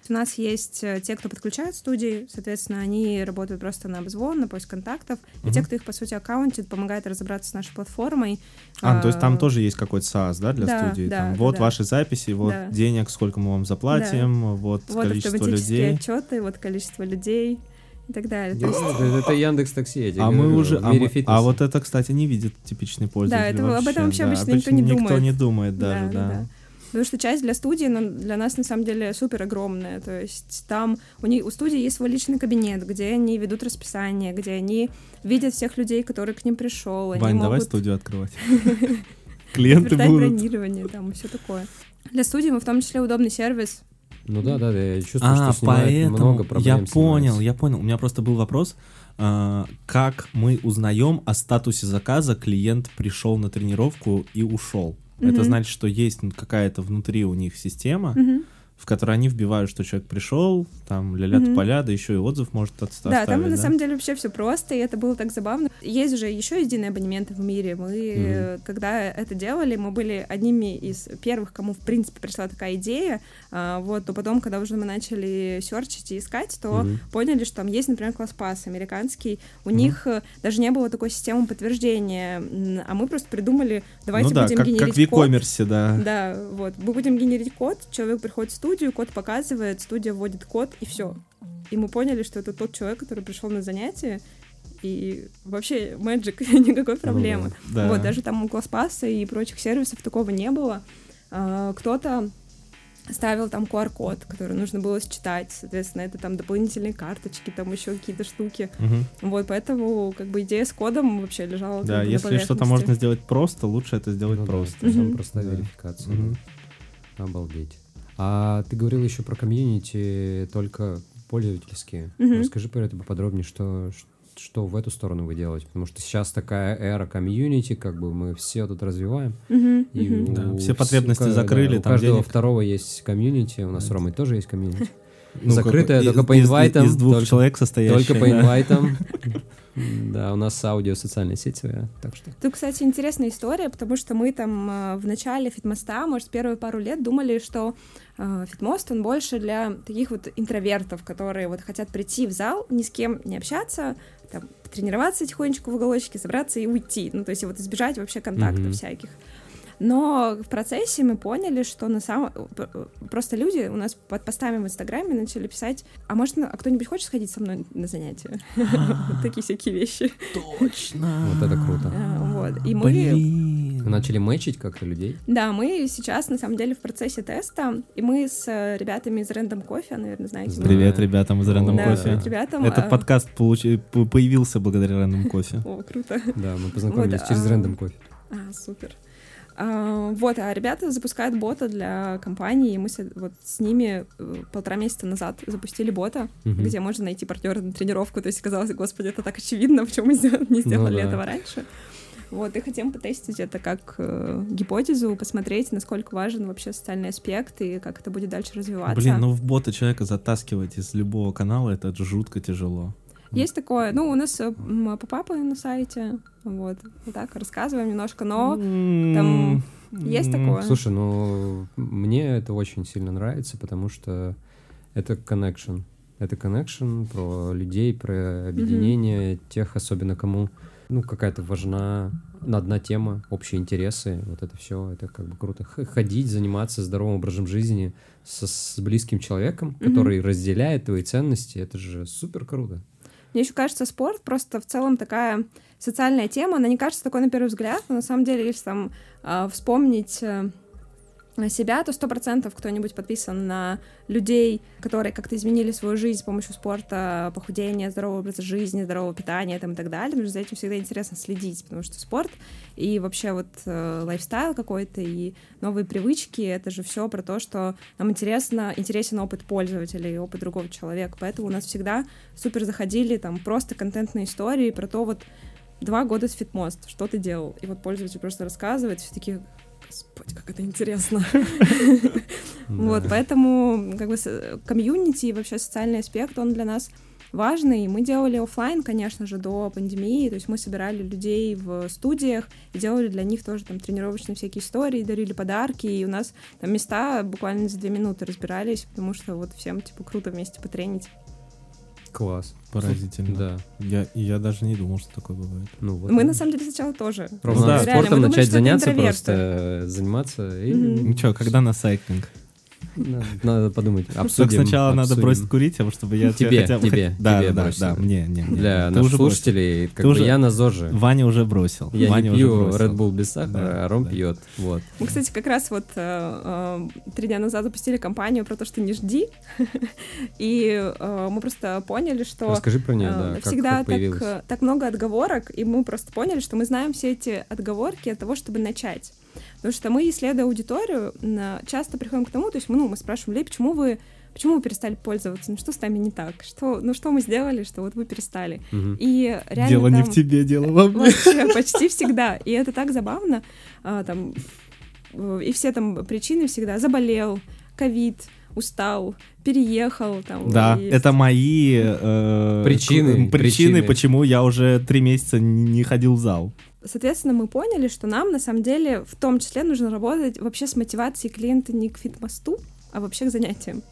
У нас есть э, те, кто подключает студии, соответственно, они работают просто на обзвон, на поиск контактов, и те, кто их, по сути, аккаунтит, помогает разобраться с нашей платформой. А, а то есть там тоже есть какой-то SaaS, да, для да, студии? Да, там, вот да. ваши записи, вот да. денег, сколько мы вам заплатим, да. вот, вот количество людей. отчеты, вот количество людей и так далее. То есть... это Яндекс Такси. А мы уже, а, мы, а вот это, кстати, не видит типичный пользователь. Да, это, вообще. об этом вообще да, обычно никто не никто думает. Никто не думает даже, да. да. да. Потому что часть для студии ну, для нас на самом деле супер огромная. То есть там у, них, у студии есть свой личный кабинет, где они ведут расписание, где они видят всех людей, которые к ним пришел. Вань, могут... давай студию открывать. Клиенты будут. бронирование там и все такое. Для студии мы в том числе удобный сервис. Ну да, да, я чувствую, а, что поэтому много проблем. Я понял, я понял. У меня просто был вопрос, э, как мы узнаем о статусе заказа, клиент пришел на тренировку и ушел. Mm-hmm. Это значит, что есть какая-то внутри у них система, mm-hmm в которой они вбивают, что человек пришел, там ля-ля mm-hmm. поля, да еще и отзыв может отставить. Да, там да? на самом деле вообще все просто, и это было так забавно. Есть же еще единые абонементы в мире. Мы, mm-hmm. когда это делали, мы были одними из первых, кому, в принципе, пришла такая идея. А, вот, но потом, когда уже мы начали серчить и искать, то mm-hmm. поняли, что там есть, например, класс пас американский. У mm-hmm. них э, даже не было такой системы подтверждения, а мы просто придумали, давайте ну, да, будем как, генерить как в e-commerce, да. Да, вот. Мы будем генерить код, человек приходит в студию, код показывает, студия вводит код, и все. И мы поняли, что это тот человек, который пришел на занятие, и вообще Magic никакой проблемы. Ну, да. Вот, даже там у Класспаса и прочих сервисов такого не было. А, кто-то ставил там QR-код, который нужно было считать, соответственно, это там дополнительные карточки, там еще какие-то штуки. Угу. Вот, поэтому как бы идея с кодом вообще лежала Да, если что-то можно сделать просто, лучше это сделать ну, просто. Да, угу. Простая да. верификация. Угу. Обалдеть. А ты говорил еще про комьюнити только пользовательские. Mm-hmm. Расскажи про это поподробнее, что, что в эту сторону вы делаете, потому что сейчас такая эра комьюнити, как бы мы все тут развиваем. Mm-hmm. И mm-hmm. Да, все потребности закрыли. Да, у каждого денег. второго есть комьюнити, у нас с Ромой тоже есть комьюнити. Ну, Закрытая как- только из- по из- инвайтам. Из двух только- человек состоящая. Только по да. инвайтам. Да, у нас аудио социальная сеть своя, так что... Тут, кстати, интересная история, потому что мы там э, в начале фитмоста, может, первые пару лет думали, что э, фитмост, он больше для таких вот интровертов, которые вот хотят прийти в зал, ни с кем не общаться, там, тренироваться тихонечко в уголочке, собраться и уйти. Ну, то есть вот избежать вообще контактов Мгм. всяких. Но в процессе мы поняли, что на самом... просто люди у нас под постами в Инстаграме начали писать, а может, а кто-нибудь хочет сходить со мной на занятия? Вот Такие всякие вещи. Точно. Вот это круто. А, Вот. И мы Блин. Начали мэчить как-то людей. Да, мы сейчас, на самом деле, в процессе теста, и мы с э, ребятами из Random Coffee, наверное, знаете. Привет ребятам из Random Coffee. привет ребятам. Этот а, подкаст появился благодаря Random Coffee. О, круто. Да, мы познакомились через а, рандом кофе. А, супер. А, вот, а ребята запускают бота для компании, и мы с, вот с ними э, полтора месяца назад запустили бота, Мгм. где можно найти партнера на тренировку. То есть казалось, господи, это так очевидно, почему мы не сделали Ну да. этого раньше. Вот, и хотим потестить это как э, гипотезу, посмотреть, насколько важен вообще социальный аспект и как это будет дальше развиваться. Блин, ну в бота человека затаскивать из любого канала, это жутко тяжело. Есть такое. Ну, у нас э, м, попапы на сайте. Вот. Вот так рассказываем немножко, но там есть такое. Слушай, ну мне это очень сильно нравится, потому что это connection. Это connection про людей, про объединение тех, особенно кому ну, какая-то важна одна тема, общие интересы, вот это все, это как бы круто. Ходить, заниматься здоровым образом жизни со- с близким человеком, Мгм. который разделяет твои ценности, это же супер круто. Мне еще кажется, спорт просто в целом такая социальная тема. Она не кажется такой на первый взгляд, но на самом деле, если там а, вспомнить э, себя, то сто процентов кто-нибудь подписан на людей, которые как-то изменили свою жизнь с помощью спорта, похудения, здорового образа жизни, здорового питания там, и так далее. Потому за этим всегда интересно следить, потому что спорт и вообще вот э, lifestyle какой-то и новые привычки — это же все про то, что нам интересно, интересен опыт пользователя и опыт другого человека. Поэтому у нас всегда супер заходили там просто контентные истории про то вот два года с Фитмост, что ты делал? И вот пользователь просто рассказывает, все такие, господи, как это интересно. Вот, поэтому как бы комьюнити и вообще социальный аспект, он для нас важный. Мы делали оффлайн, конечно же, до пандемии, то есть мы собирали людей в студиях и делали для них тоже там тренировочные всякие истории, дарили подарки, и у нас там места буквально за две минуты разбирались, потому что вот всем, типа, круто вместе потренить. Класс. Поразительно. Да. Я, я даже не думал, что такое бывает. Ну, вот. Мы, на самом деле, сначала тоже. Ровно Ну да. Реально, спортом думали, начать это заняться, просто э, заниматься. И Мгм. Ну что, когда на сайклинг? Надо, надо подумать. Только Обсудим. сначала надо обсудим. бросить курить, а чтобы я Тебе, хотя бы... тебе, Да, тебе да, бросить. да, мне, не, не. Для Ты наших уже бросил. слушателей, как Ты бы уже- я на ЗОЖе. Ваня уже бросил. Я Ваня не уже пью бросил. Red Bull без сахара, Да, а Ром да. пьет. Вот. Мы, кстати, как раз вот э, э, три дня назад запустили кампанию про то, что не жди. И э, мы просто поняли, что Расскажи про нее, э, да, как, всегда как так, появилась. э, так много отговорок, и мы просто поняли, что мы знаем все эти отговорки от того, чтобы начать. Потому что мы, исследуя аудиторию, на- часто приходим к тому, то есть мы, ну, мы спрашиваем людей, почему вы Почему вы перестали пользоваться? Ну что с нами не так? Что, ну что мы сделали, что вот вы перестали? Мгм. И реально Дело не там- в тебе, дело во мне. Вообще, почти всегда. И это так забавно. А, там, и все там причины всегда. Заболел, ковид, устал, переехал. Там, Да, и- это мои э, Причины, причины, причины. почему я уже три месяца не ходил в зал. Соответственно, мы поняли, что нам на самом деле в том числе нужно работать вообще с мотивацией клиента не к фитмосту, а вообще к занятиям.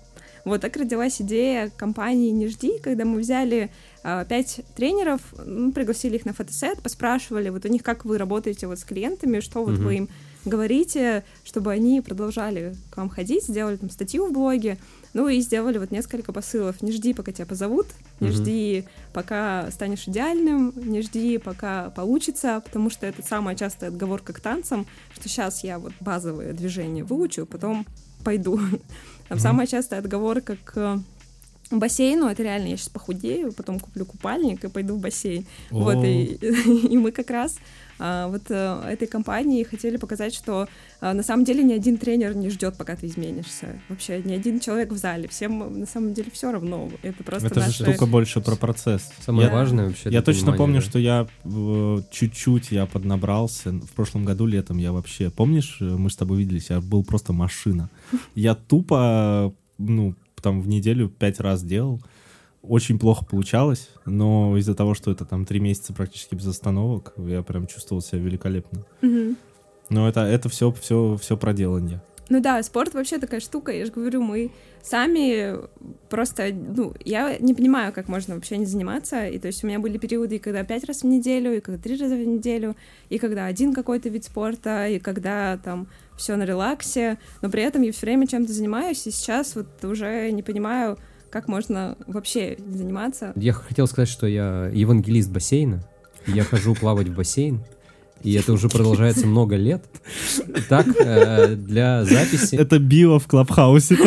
Вот так родилась идея компании «Не жди», когда мы взяли а, пять тренеров, ну, пригласили их на фотосет, поспрашивали, вот у них как вы работаете вот с клиентами, что вот Мгм. вы им говорите, чтобы они продолжали к вам ходить, сделали там статью в блоге, ну и сделали вот несколько посылов. Не жди, пока тебя позовут, не Мгм. жди, пока станешь идеальным, не жди, пока получится, потому что это самая частая отговорка к танцам, что сейчас я вот базовые движения выучу, потом пойду. Там Мгм. самая частая отговорка к бассейну, это реально, я сейчас похудею, потом куплю купальник и пойду в бассейн. Вот, О. и, и мы как раз вот э, этой компании хотели показать, что а, на самом деле ни один тренер не ждет, пока ты изменишься. Вообще ни один человек в зале. Всем на самом деле все равно. Это просто Это же наши- штука больше про процесс. Самое Я- важное вообще. Я точно понимание, помню, да. что я чуть-чуть я поднабрался. В прошлом году летом я вообще... Помнишь, мы с тобой виделись, я был просто машина. Я тупо, ну, там в неделю пять раз делал. Очень плохо получалось, но из-за того, что это там три месяца практически без остановок, я прям чувствовал себя великолепно. Мгм. Но это, это все, все, все проделание. Ну да, спорт вообще такая штука, я же говорю, мы сами просто, ну, я не понимаю, как можно вообще не заниматься, и то есть у меня были периоды, и когда пять раз в неделю, и когда три раза в неделю, и когда один какой-то вид спорта, и когда там все на релаксе, но при этом я все время чем-то занимаюсь, и сейчас вот уже не понимаю, как можно вообще не заниматься. Я хотел сказать, что я евангелист бассейна. Я хожу плавать в бассейн. И это уже продолжается много лет. Так, э, для записи Это био в Клабхаусе.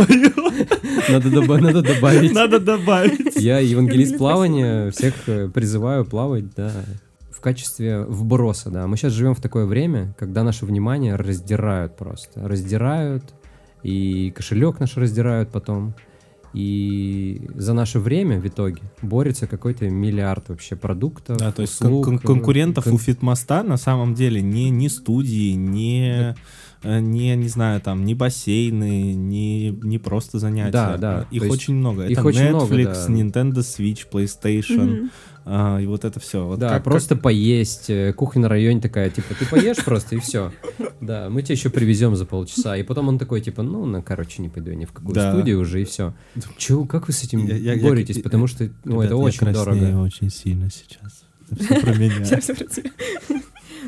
надо, доба- надо добавить. Надо добавить. Я евангелист Евангелист плавания, всех э, призываю плавать, да, в качестве вброса, да. Мы сейчас живем в такое время, когда наше внимание раздирают просто. Раздирают, и кошелек наш раздирают потом. И за наше время в итоге борется какой-то миллиард вообще продуктов, Да, то есть кон- услуг, кон- конкурентов кон- у Фитмоста на самом деле не, не студии, не, э, не, не знаю, там, не бассейны, не, не просто занятия. Да, да, Их то есть очень много. их Это очень Netflix, много, да. Nintendo Switch, PlayStation, Мгм. а, и вот это все. Вот да, как- просто поесть. э, Кухня на районе такая, типа, ты поешь просто и все. Да, мы тебя еще привезем за полчаса. И потом он такой, типа, ну, ну, короче, не пойду я ни в какую Да. студию уже, и все. Че, как вы с этим Я- я- боретесь? я- Потому что, ну, Ребят, это я очень дорого. очень сильно сейчас. Это все про меня.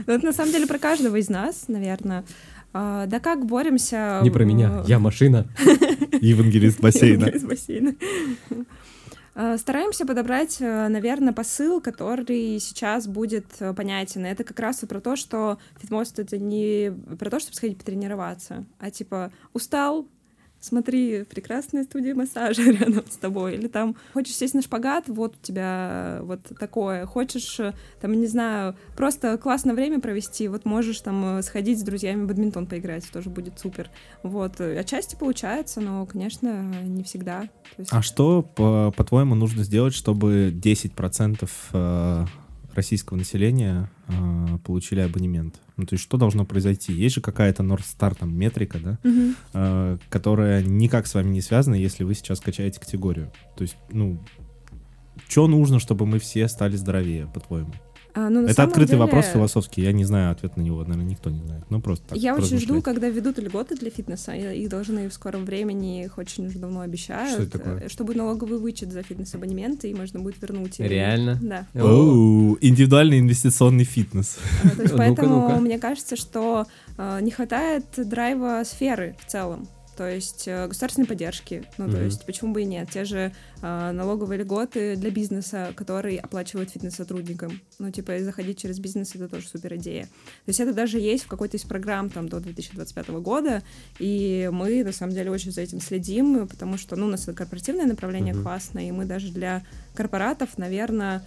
Ну, Это на самом деле про каждого из нас, наверное. А, Да как боремся... Не про меня, в- я машина. Евангелист бассейна. Из бассейна. А, Стараемся подобрать, наверное, посыл, который сейчас будет э, понятен. Это как раз и про то, что фитмост — это не про то, чтобы сходить потренироваться, а типа устал, смотри, прекрасная студия массажа рядом с тобой. Или там хочешь сесть на шпагат, вот у тебя вот такое. Хочешь, э, там, не знаю, просто классное время провести, вот можешь там э, сходить с друзьями в бадминтон поиграть, тоже будет супер. Вот. э, Отчасти получается, но, конечно, не всегда. Есть- А что, по- по-твоему, нужно сделать, чтобы 10% э, российского населения э, получили абонемент? Ну, то есть что должно произойти? Есть же какая-то North Star, там, метрика, да, Мгм. э, которая никак с вами не связана, если вы сейчас качаете категорию. То есть, ну, что нужно, чтобы мы все стали здоровее, по-твоему? А, ну, Это открытый деле, вопрос философский, я не знаю ответ на него, наверное, никто не знает. Ну, просто так, Я очень жду, когда ведут льготы для фитнеса. Их должны в скором времени, их очень уже давно обещают. Что это такое? э, Что будет налоговый вычет за фитнес-абонементы, и можно будет вернуть. или- Реально? Да. Оу, индивидуальный инвестиционный фитнес. А, То есть Ну-ка, поэтому ну-ка. мне кажется, что э, не хватает драйва сферы в целом. То есть э, государственной поддержки. Ну, то Мгм. есть почему бы и нет? Те же э, налоговые льготы для бизнеса, который оплачивает фитнес-сотрудникам. Ну, типа, заходить через бизнес — это тоже супер идея. То есть это даже есть в какой-то из программ там до 2025 года, и мы, на самом деле, очень за этим следим, потому что, ну, у нас это корпоративное направление Мгм. классное, и мы даже для корпоратов, наверное,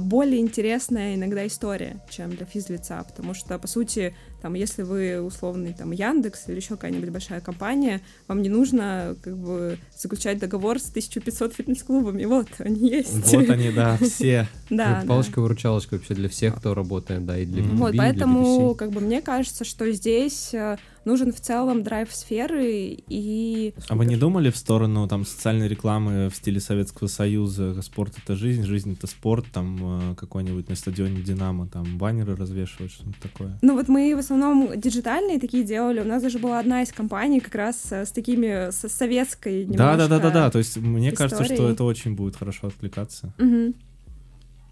более интересная иногда история, чем для физлица, потому что, по сути, там, если вы условный там Яндекс или еще какая-нибудь большая компания, вам не нужно как бы заключать договор с 1500 фитнес-клубами, вот, они есть. Вот они, да, все. Да, да. Палочка-выручалочка вообще для всех, кто работает, да, и для Мгм. B2B, Вот, поэтому, B2C. как бы, мне кажется, что здесь э, нужен в целом драйв сферы и... А вы не думали в сторону там социальной рекламы в стиле Советского Союза? Спорт — это жизнь, жизнь — это спорт, там э, какой-нибудь на стадионе «Динамо», там баннеры развешивать, что-то такое. Ну вот мы в основном диджитальные такие делали. У нас даже была одна из компаний как раз э, с такими, со советской Да, да, да, да, да. То есть мне кажется, что это очень будет хорошо откликаться. Мгм.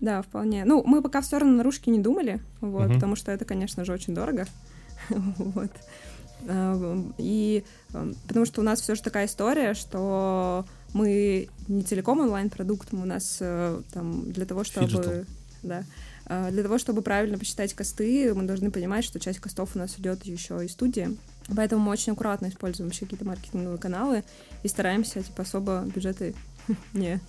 Да, вполне. Ну, мы пока в сторону наружки не думали, вот, Мгм. потому что это, конечно же, очень дорого. вот. А, И э, потому что у нас все же такая история, что мы не целиком онлайн-продукт, у нас э, там для того, чтобы... Phygital. Да. А, Для того, чтобы правильно посчитать косты, мы должны понимать, что часть костов у нас идет еще из студии. Поэтому мы очень аккуратно используем вообще какие-то маркетинговые каналы и стараемся типа особо бюджеты не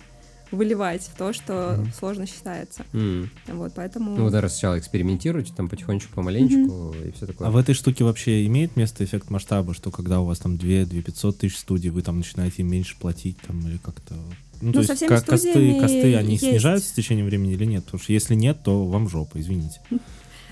выливать в то, что Мгм. сложно считается. М. Вот, поэтому... Ну, да, сначала экспериментируйте, там потихонечку, помаленечку, и все такое. А в этой штуке вообще имеет место эффект масштаба, что когда у вас там 2 2 500 тысяч студий, вы там начинаете меньше платить там или как-то... Ну, то со есть всеми ка- косты, косты, они есть. снижаются с течением времени или нет? Потому что если нет, то вам жопа, извините.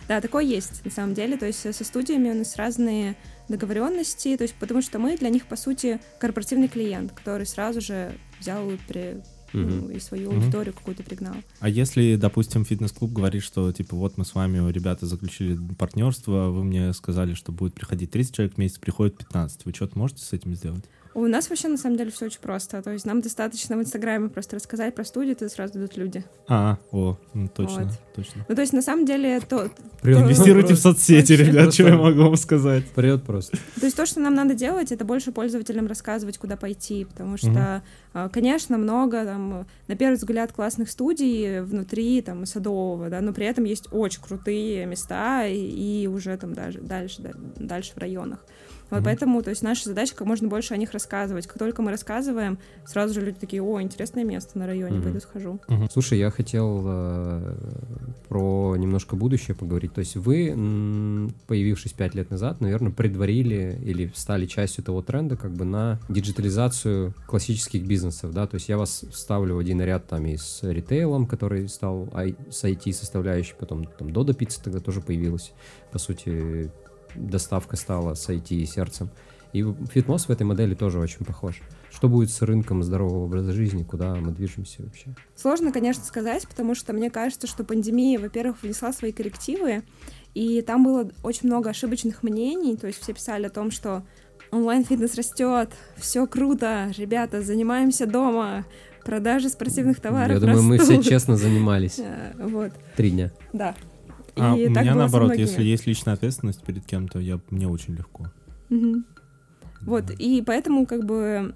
Да, такое есть на самом деле. То есть со студиями у нас разные договоренности, то есть потому что мы для них, по сути, корпоративный клиент, который сразу же взял и при, ну, и свою аудиторию какую-то пригнал. А если, допустим, фитнес-клуб говорит, что, типа, вот мы с вами, ребята, заключили партнерство, вы мне сказали, что будет приходить 30 человек в месяц, приходит 15. Вы что-то можете с этим сделать? У нас вообще на самом деле все очень просто. То есть нам достаточно в Инстаграме просто рассказать про студию, и сразу идут люди. А, о, м, точно, Вот. точно. Ну, то есть на самом деле то, Инвестируйте в соцсети, Вообще ребят, что я могу вам сказать? Прет просто. То есть то, что нам надо делать, это больше пользователям рассказывать, куда пойти, потому что, а, конечно, много там, на первый взгляд, классных студий внутри там Садового, да, но при этом есть очень крутые места и, и уже там даже дальше, да, дальше в районах. Вот Мгм. поэтому, то есть наша задача как можно больше о них рассказывать. Как только мы рассказываем, сразу же люди такие, о, интересное место на районе, Мгм. пойду схожу. Слушай, я хотел э, про немножко будущее поговорить. То есть вы, м, появившись пять лет назад, наверное, предварили или стали частью того тренда как бы на диджитализацию классических бизнесов, да? То есть я вас ставлю в один ряд там и с ритейлом, который стал ай- с IT-составляющей, потом там Dodo Pizza тогда тоже появилась. По сути, доставка стала с IT и сердцем. И Фитмос в этой модели тоже очень похож. Что будет с рынком здорового образа жизни? Куда мы движемся вообще? Сложно, конечно, сказать, потому что мне кажется, что пандемия, во-первых, внесла свои коррективы, и там было очень много ошибочных мнений, то есть все писали о том, что онлайн-фитнес растет, все круто, ребята, занимаемся дома, продажи спортивных товаров Я думаю, мы все растут». честно занимались Э, Вот, три дня. да. А у И так меня было наоборот, если есть личная ответственность перед кем-то, я, мне очень легко. Мгм. Вот, и поэтому как бы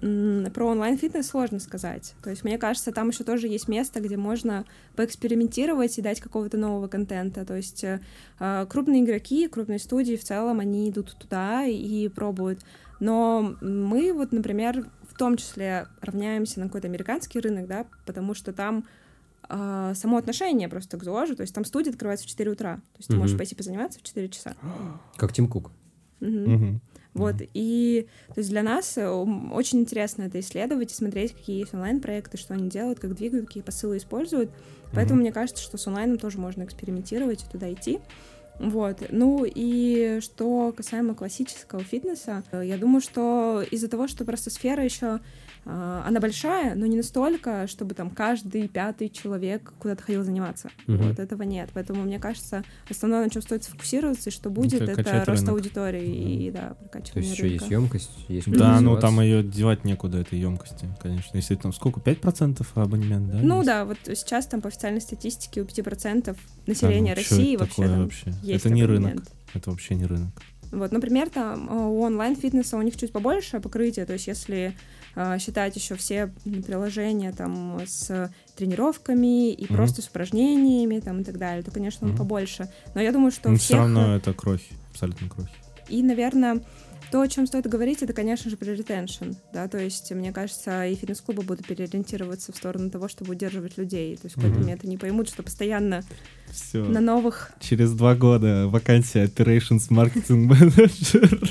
про онлайн-фитнес сложно сказать. То есть, мне кажется, там еще тоже есть место, где можно поэкспериментировать и дать какого-то нового контента. То есть э, э, крупные игроки, крупные студии в целом, они идут туда и пробуют. Но мы вот, например, в том числе равняемся на какой-то американский рынок, да, потому что там а, само отношение просто к ЗОЖу, то есть там студия открывается в 4 утра, то есть ты можешь пойти позаниматься в 4 часа. Как Тим Кук. Мгм. Мгм. Вот, и то есть для нас э, очень интересно это исследовать и смотреть, какие есть онлайн-проекты, что они делают, как двигают, какие посылы используют. Поэтому Мгм. мне кажется, что с онлайном тоже можно экспериментировать и туда идти. Вот. Ну и что касаемо классического фитнеса, э, я думаю, что из-за того, что просто сфера еще она большая, но не настолько, чтобы там каждый пятый человек куда-то ходил заниматься. Мгм. Вот этого нет. Поэтому мне кажется, основное, на чем стоит сфокусироваться, и что будет, Это это, рост рынок. аудитории и да, То прокачивание есть еще рынка. есть емкость, есть Да, ну там ее девать некуда, этой емкости, конечно. Если там сколько, 5% абонемент, да? Ну есть? да, вот сейчас там по официальной статистике у 5% населения А ну, России вообще, такое там вообще? есть Это не абонемент. рынок. Это вообще не рынок. Вот, например, там э, у онлайн-фитнеса у них чуть побольше покрытие, то есть если э, считать еще все приложения там с тренировками и Мгм. просто с упражнениями там и так далее, то, конечно, он Мгм. побольше. Но я думаю, что Но у все всех... равно это крохи, абсолютно крохи. И, наверное, то, о чем стоит говорить, это, конечно же, про ретеншн, да, то есть, мне кажется, и фитнес-клубы будут переориентироваться в сторону того, чтобы удерживать людей, то есть в какой-то момент они поймут, что постоянно Все. на новых Через два года вакансия Operations Marketing Manager.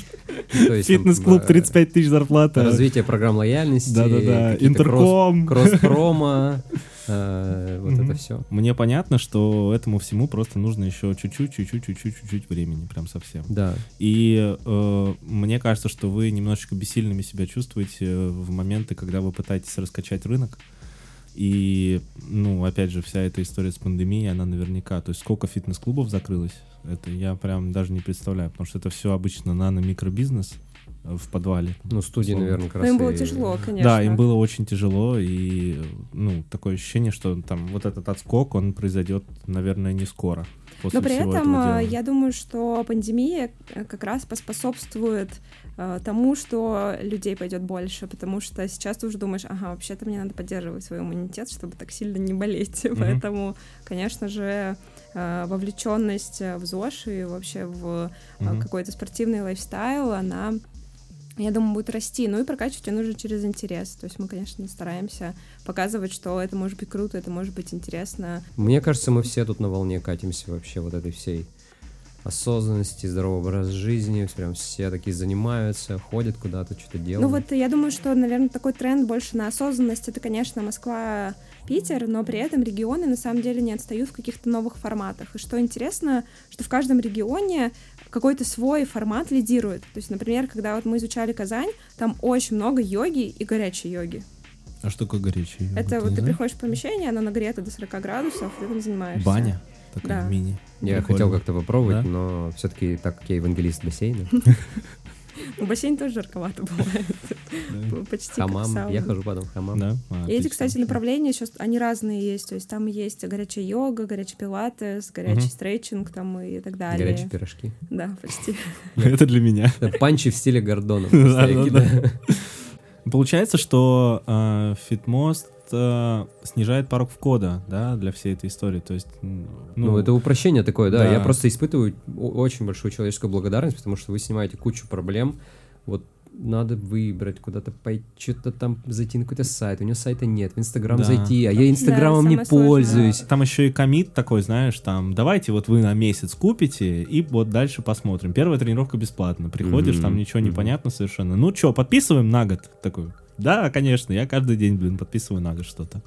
Там, Фитнес-клуб э, 35 тысяч зарплата. Развитие программ лояльности. Да-да-да. Интерком. Кросс-промо. э, Вот это все. Мне понятно, что этому всему просто нужно еще чуть-чуть, чуть-чуть, чуть-чуть, чуть-чуть времени, прям совсем. Да. И э, мне кажется, что вы немножечко бессильными себя чувствуете в моменты, когда вы пытаетесь раскачать рынок. И, ну, опять же, вся эта история с пандемией, она наверняка... То есть сколько фитнес-клубов закрылось, это я прям даже не представляю, потому что это все обычно нано-микробизнес э, в подвале. Ну, студии, условно. наверное, как Но раз им было и- тяжело, конечно. Да, им было очень тяжело, и, ну, такое ощущение, что там вот этот отскок, он произойдет, наверное, не скоро. После Но при всего этом этого э, дела. я думаю, что пандемия э, как раз поспособствует э, тому, что людей пойдет больше, потому что сейчас ты уже думаешь, ага, вообще-то мне надо поддерживать свой иммунитет, чтобы так сильно не болеть. Мгм. Поэтому, конечно же, э, вовлеченность в ЗОЖ и вообще в э, Мгм. какой-то спортивный лайфстайл, она я думаю, будет расти. Ну и прокачивать ее нужно через интерес. То есть мы, конечно, стараемся показывать, что это может быть круто, это может быть интересно. Мне кажется, мы все тут на волне катимся вообще вот этой всей осознанности, здорового образа жизни. Прям все такие занимаются, ходят куда-то, что-то делают. Ну вот я думаю, что, наверное, такой тренд больше на осознанность. Это, конечно, Москва Питер, но при этом регионы на самом деле не отстают в каких-то новых форматах. И что интересно, что в каждом регионе какой-то свой формат лидирует. То есть, например, когда вот мы изучали Казань, там очень много йоги и горячей йоги. А что такое горячий? Это вот ты приходишь в помещение, оно нагрето до 40 градусов, ты там занимаешься. Баня? Такая Да. мини. Я Прикольно. хотел как-то попробовать, Да? но все-таки так как я евангелист бассейна, Ну, бассейн тоже жарковато бывает. Почти хамам, я хожу потом в хамам. Да? А, И эти, кстати, направления сейчас, они разные есть. То есть там есть горячая йога, горячий пилатес, горячий Мгм. стрейчинг там и так далее. Горячие пирожки. Да, почти. Это для меня. Панчи в стиле Гордона. Получается, что э, Fitmost э, снижает порог входа, да, для всей этой истории. То есть, м, Ну, это упрощение такое, да. да. Я просто испытываю очень большую человеческую благодарность, потому что вы снимаете кучу проблем. Вот надо выбрать, куда-то пойти, что-то там зайти на какой-то сайт. У него сайта нет, в Инстаграм Да. зайти, а я Инстаграмом не самое сложное. пользуюсь. Там еще и комит такой, знаешь, там, давайте вот вы на месяц купите, и вот дальше посмотрим. Первая тренировка бесплатно. Приходишь, Мгм, там ничего не мгм. понятно совершенно. Ну что, подписываем на год? Такой, да, конечно, я каждый день, блин, подписываю на год что-то.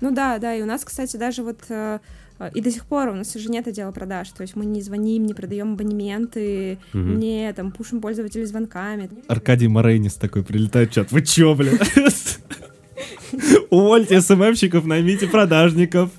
Ну да, да, и у нас, кстати, даже вот э, э, и до сих пор у нас уже нет отдела продаж, то есть мы не звоним, не продаем абонементы, Мгм. не там пушим пользователей звонками. Аркадий Морейнис такой прилетает в чат. Вы чё, блин? Увольте СММщиков, наймите продажников.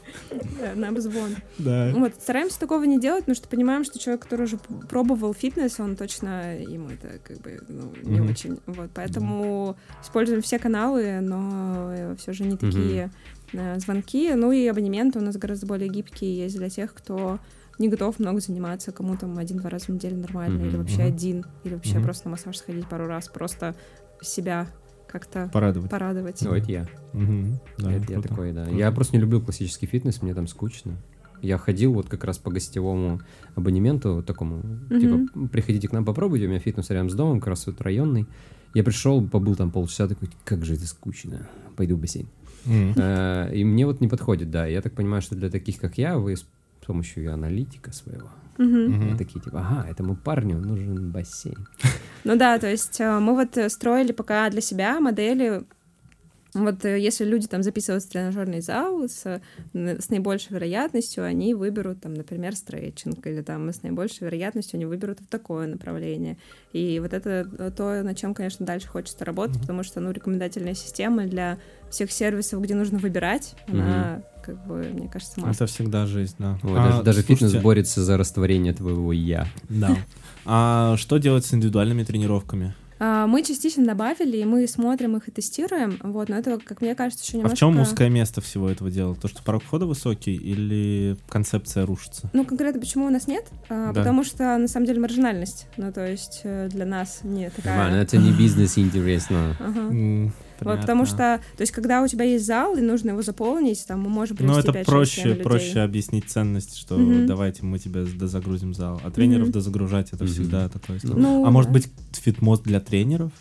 Да, на обзвон. Да. Вот, стараемся такого не делать, потому что понимаем, что человек, который уже пробовал фитнес, он точно ему это как бы ну, не Мгм. очень. Вот, поэтому используем все каналы, но все же не такие э, звонки. Ну и абонементы у нас гораздо более гибкие есть для тех, кто не готов много заниматься, кому там один-два раза в неделю нормально, Мгм. или вообще Мгм. один, или вообще Мгм. просто на массаж сходить пару раз, просто себя как-то Порадовать. порадовать. Ну, это я. Мгм. Да, это я круто. такой, да. Круто. Я просто не люблю классический фитнес, мне там скучно. Я ходил вот как раз по гостевому абонементу такому, типа, приходите к нам, попробуйте, у меня фитнес рядом с домом, как раз вот районный. Я пришел, побыл там полчаса, такой, как же это скучно, пойду в бассейн. Э, И мне вот не подходит, да. Я так понимаю, что для таких, как я, вы с помощью аналитика своего, И такие, типа, ага, этому парню нужен бассейн. Ну да, то есть э, мы вот э, строили пока для себя модели. Вот э, если люди там записываются в тренажерный зал, с, э, с наибольшей вероятностью они выберут там, например, стретчинг, или там с наибольшей вероятностью они выберут в такое направление. И вот это то, на чем, конечно, дальше хочется работать, Мгм. потому что, ну, рекомендательная система для всех сервисов, где нужно выбирать, она, как бы, мне кажется, масса. Это всегда жизнь, да. Вот, А, даже, даже фитнес слушайте, борется за растворение твоего я. Да. А что делать с индивидуальными тренировками? А, Мы частично добавили, и мы смотрим их и тестируем, вот, но это, как мне кажется, еще А немножко... в чем узкое место всего этого дела? То, что порог входа высокий или концепция рушится? Ну, конкретно почему у нас нет? А, Да. Потому что, на самом деле, маржинальность. Ну, то есть э, для нас не такая... Нормально, это не бизнес интересно. Ага. Вот, потому что, то есть, когда у тебя есть зал, и нужно его заполнить, там, мы можем Ну, привести это 5-6 проще, проще объяснить ценность, что Мгм. давайте мы тебя дозагрузим зал. А тренеров Мгм. дозагружать это Мгм. всегда такое. история. Ну, а может да. быть, фитмост для тренеров?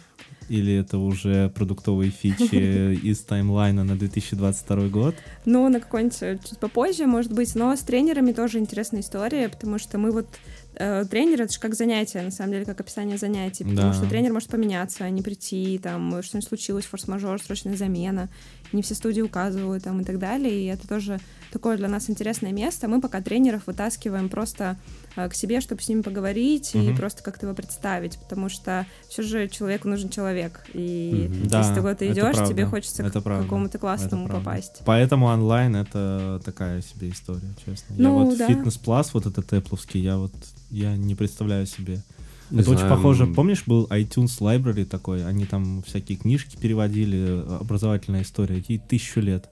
Или это уже продуктовые фичи из таймлайна на 2022 год? Ну, на какой-нибудь э, чуть попозже, может быть. Но с тренерами тоже интересная история, потому что мы вот э, тренер это же как занятие, на самом деле, как описание занятий. Потому Да. что тренер может поменяться, не прийти, там что-нибудь случилось, форс-мажор, срочная замена. Не все студии указывают там и так далее. И это тоже такое для нас интересное место. Мы пока тренеров вытаскиваем просто к себе, чтобы с ними поговорить и Мгм. просто как-то его представить, потому что все же человеку нужен человек. И Мгм. если Да, ты куда-то идешь, тебе хочется это к правда, какому-то классному попасть. Поэтому онлайн это такая себе история, честно. я Ну, вот да. фитнес плас, вот этот эпловский, я вот я не представляю себе. Не это очень знаю, похоже. м, Помнишь, был iTunes Library такой, они там всякие книжки переводили, образовательная история, ей тысячу лет.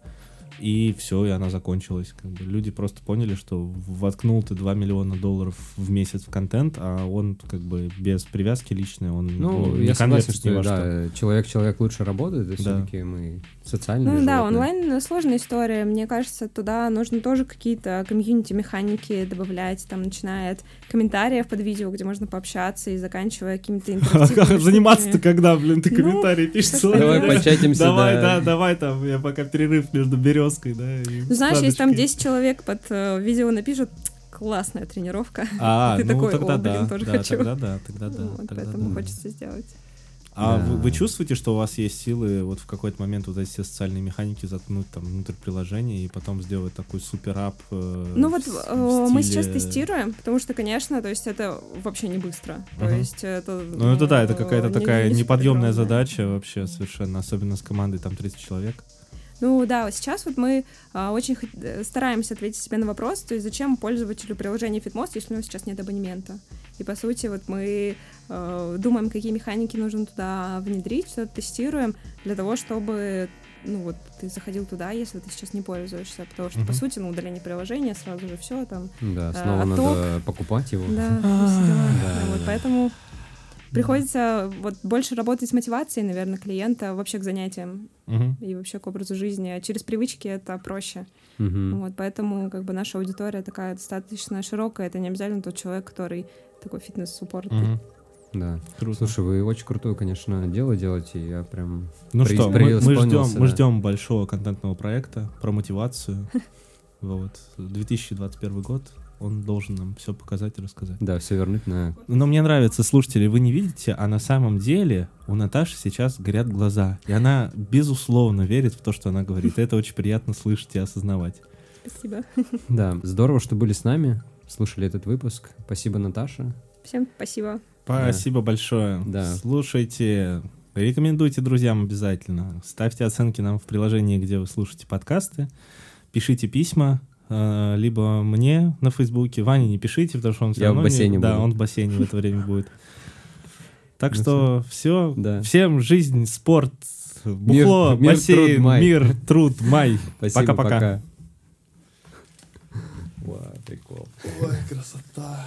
И все, и она закончилась. Как бы люди просто поняли, что воткнул ты 2 миллиона долларов в месяц в контент, а он как бы без привязки личной, он Ну, не я согласен, что во что. да, человек-человек лучше работает, и Да. все-таки мы социальные Ну да, животные. онлайн сложная история. Мне кажется, туда нужно тоже какие-то комьюнити-механики добавлять, там, начиная от комментариев под видео, где можно пообщаться, и заканчивая какими-то интерактивными заниматься-то когда, блин, ты Ну, комментарии пишешь? Давай початимся, Давай, да. да, давай там, я пока перерыв между березкой, да. Ну, знаешь, если там садочкой. 10 человек под э, видео напишут, классная тренировка. А, Ты ну такой, тогда «О, блин, да, тоже да, хочу». тогда да, тогда да. Вот, тогда поэтому да. хочется сделать. А Да. вы, вы чувствуете, что у вас есть силы вот в какой-то момент вот эти все социальные механики заткнуть там внутрь приложения и потом сделать такой супер-ап? э, Ну вот в э, в мы стиле- сейчас тестируем, потому что, конечно, то есть это вообще не быстро. То Мгм. есть это... Ну это да, это какая-то не- такая не неподъемная задача вообще совершенно, особенно с командой там 30 человек. Ну да, вот сейчас вот мы а, очень э, стараемся ответить себе на вопрос, то есть зачем пользователю приложения FitMost, если у него сейчас нет абонемента. И по сути вот мы э, думаем, какие механики нужно туда внедрить, что-то тестируем для того, чтобы ну вот ты заходил туда, если ты сейчас не пользуешься, потому что по Мгм. сути, ну удаление приложения сразу же все там, Да, А, снова отток. надо покупать его. да, Вот да. поэтому приходится вот больше работать с мотивацией, наверное, клиента вообще к занятиям Мгм. и вообще к образу жизни. А через привычки это проще. Мгм. Вот, поэтому как бы наша аудитория такая достаточно широкая. Это не обязательно тот человек, который такой фитнес-суппорт. Мгм. Да. Круто. Слушай, вы очень крутое, конечно, дело делаете. Я прям... Ну при- что, мы, мы преисполнился, ждем, мы да. ждем большого контентного проекта про мотивацию. Вот. 2021 год, он должен нам все показать и рассказать. Да, все вернуть на... Но мне нравится, слушатели, вы не видите, а на самом деле у Наташи сейчас горят глаза. И она, безусловно, верит в то, что она говорит. Это очень приятно слышать и осознавать. Спасибо. Да, здорово, что были с нами, слушали этот выпуск. Спасибо, Наташа. Всем спасибо. Спасибо большое. Да. Слушайте, рекомендуйте друзьям обязательно. Ставьте оценки нам в приложении, где вы слушаете подкасты. Пишите письма, либо мне на Фейсбуке. Ване не пишите, потому что он все Я в равно... не- бассейне Да, буду. он в бассейне в это время будет. Так Ну что все. Да. Всем жизнь, спорт, Мир- бухло, мир, бассейн, труд, май. мир, труд, май. Спасибо, Пока-пока. пока. Вау, прикол. Ой, красота.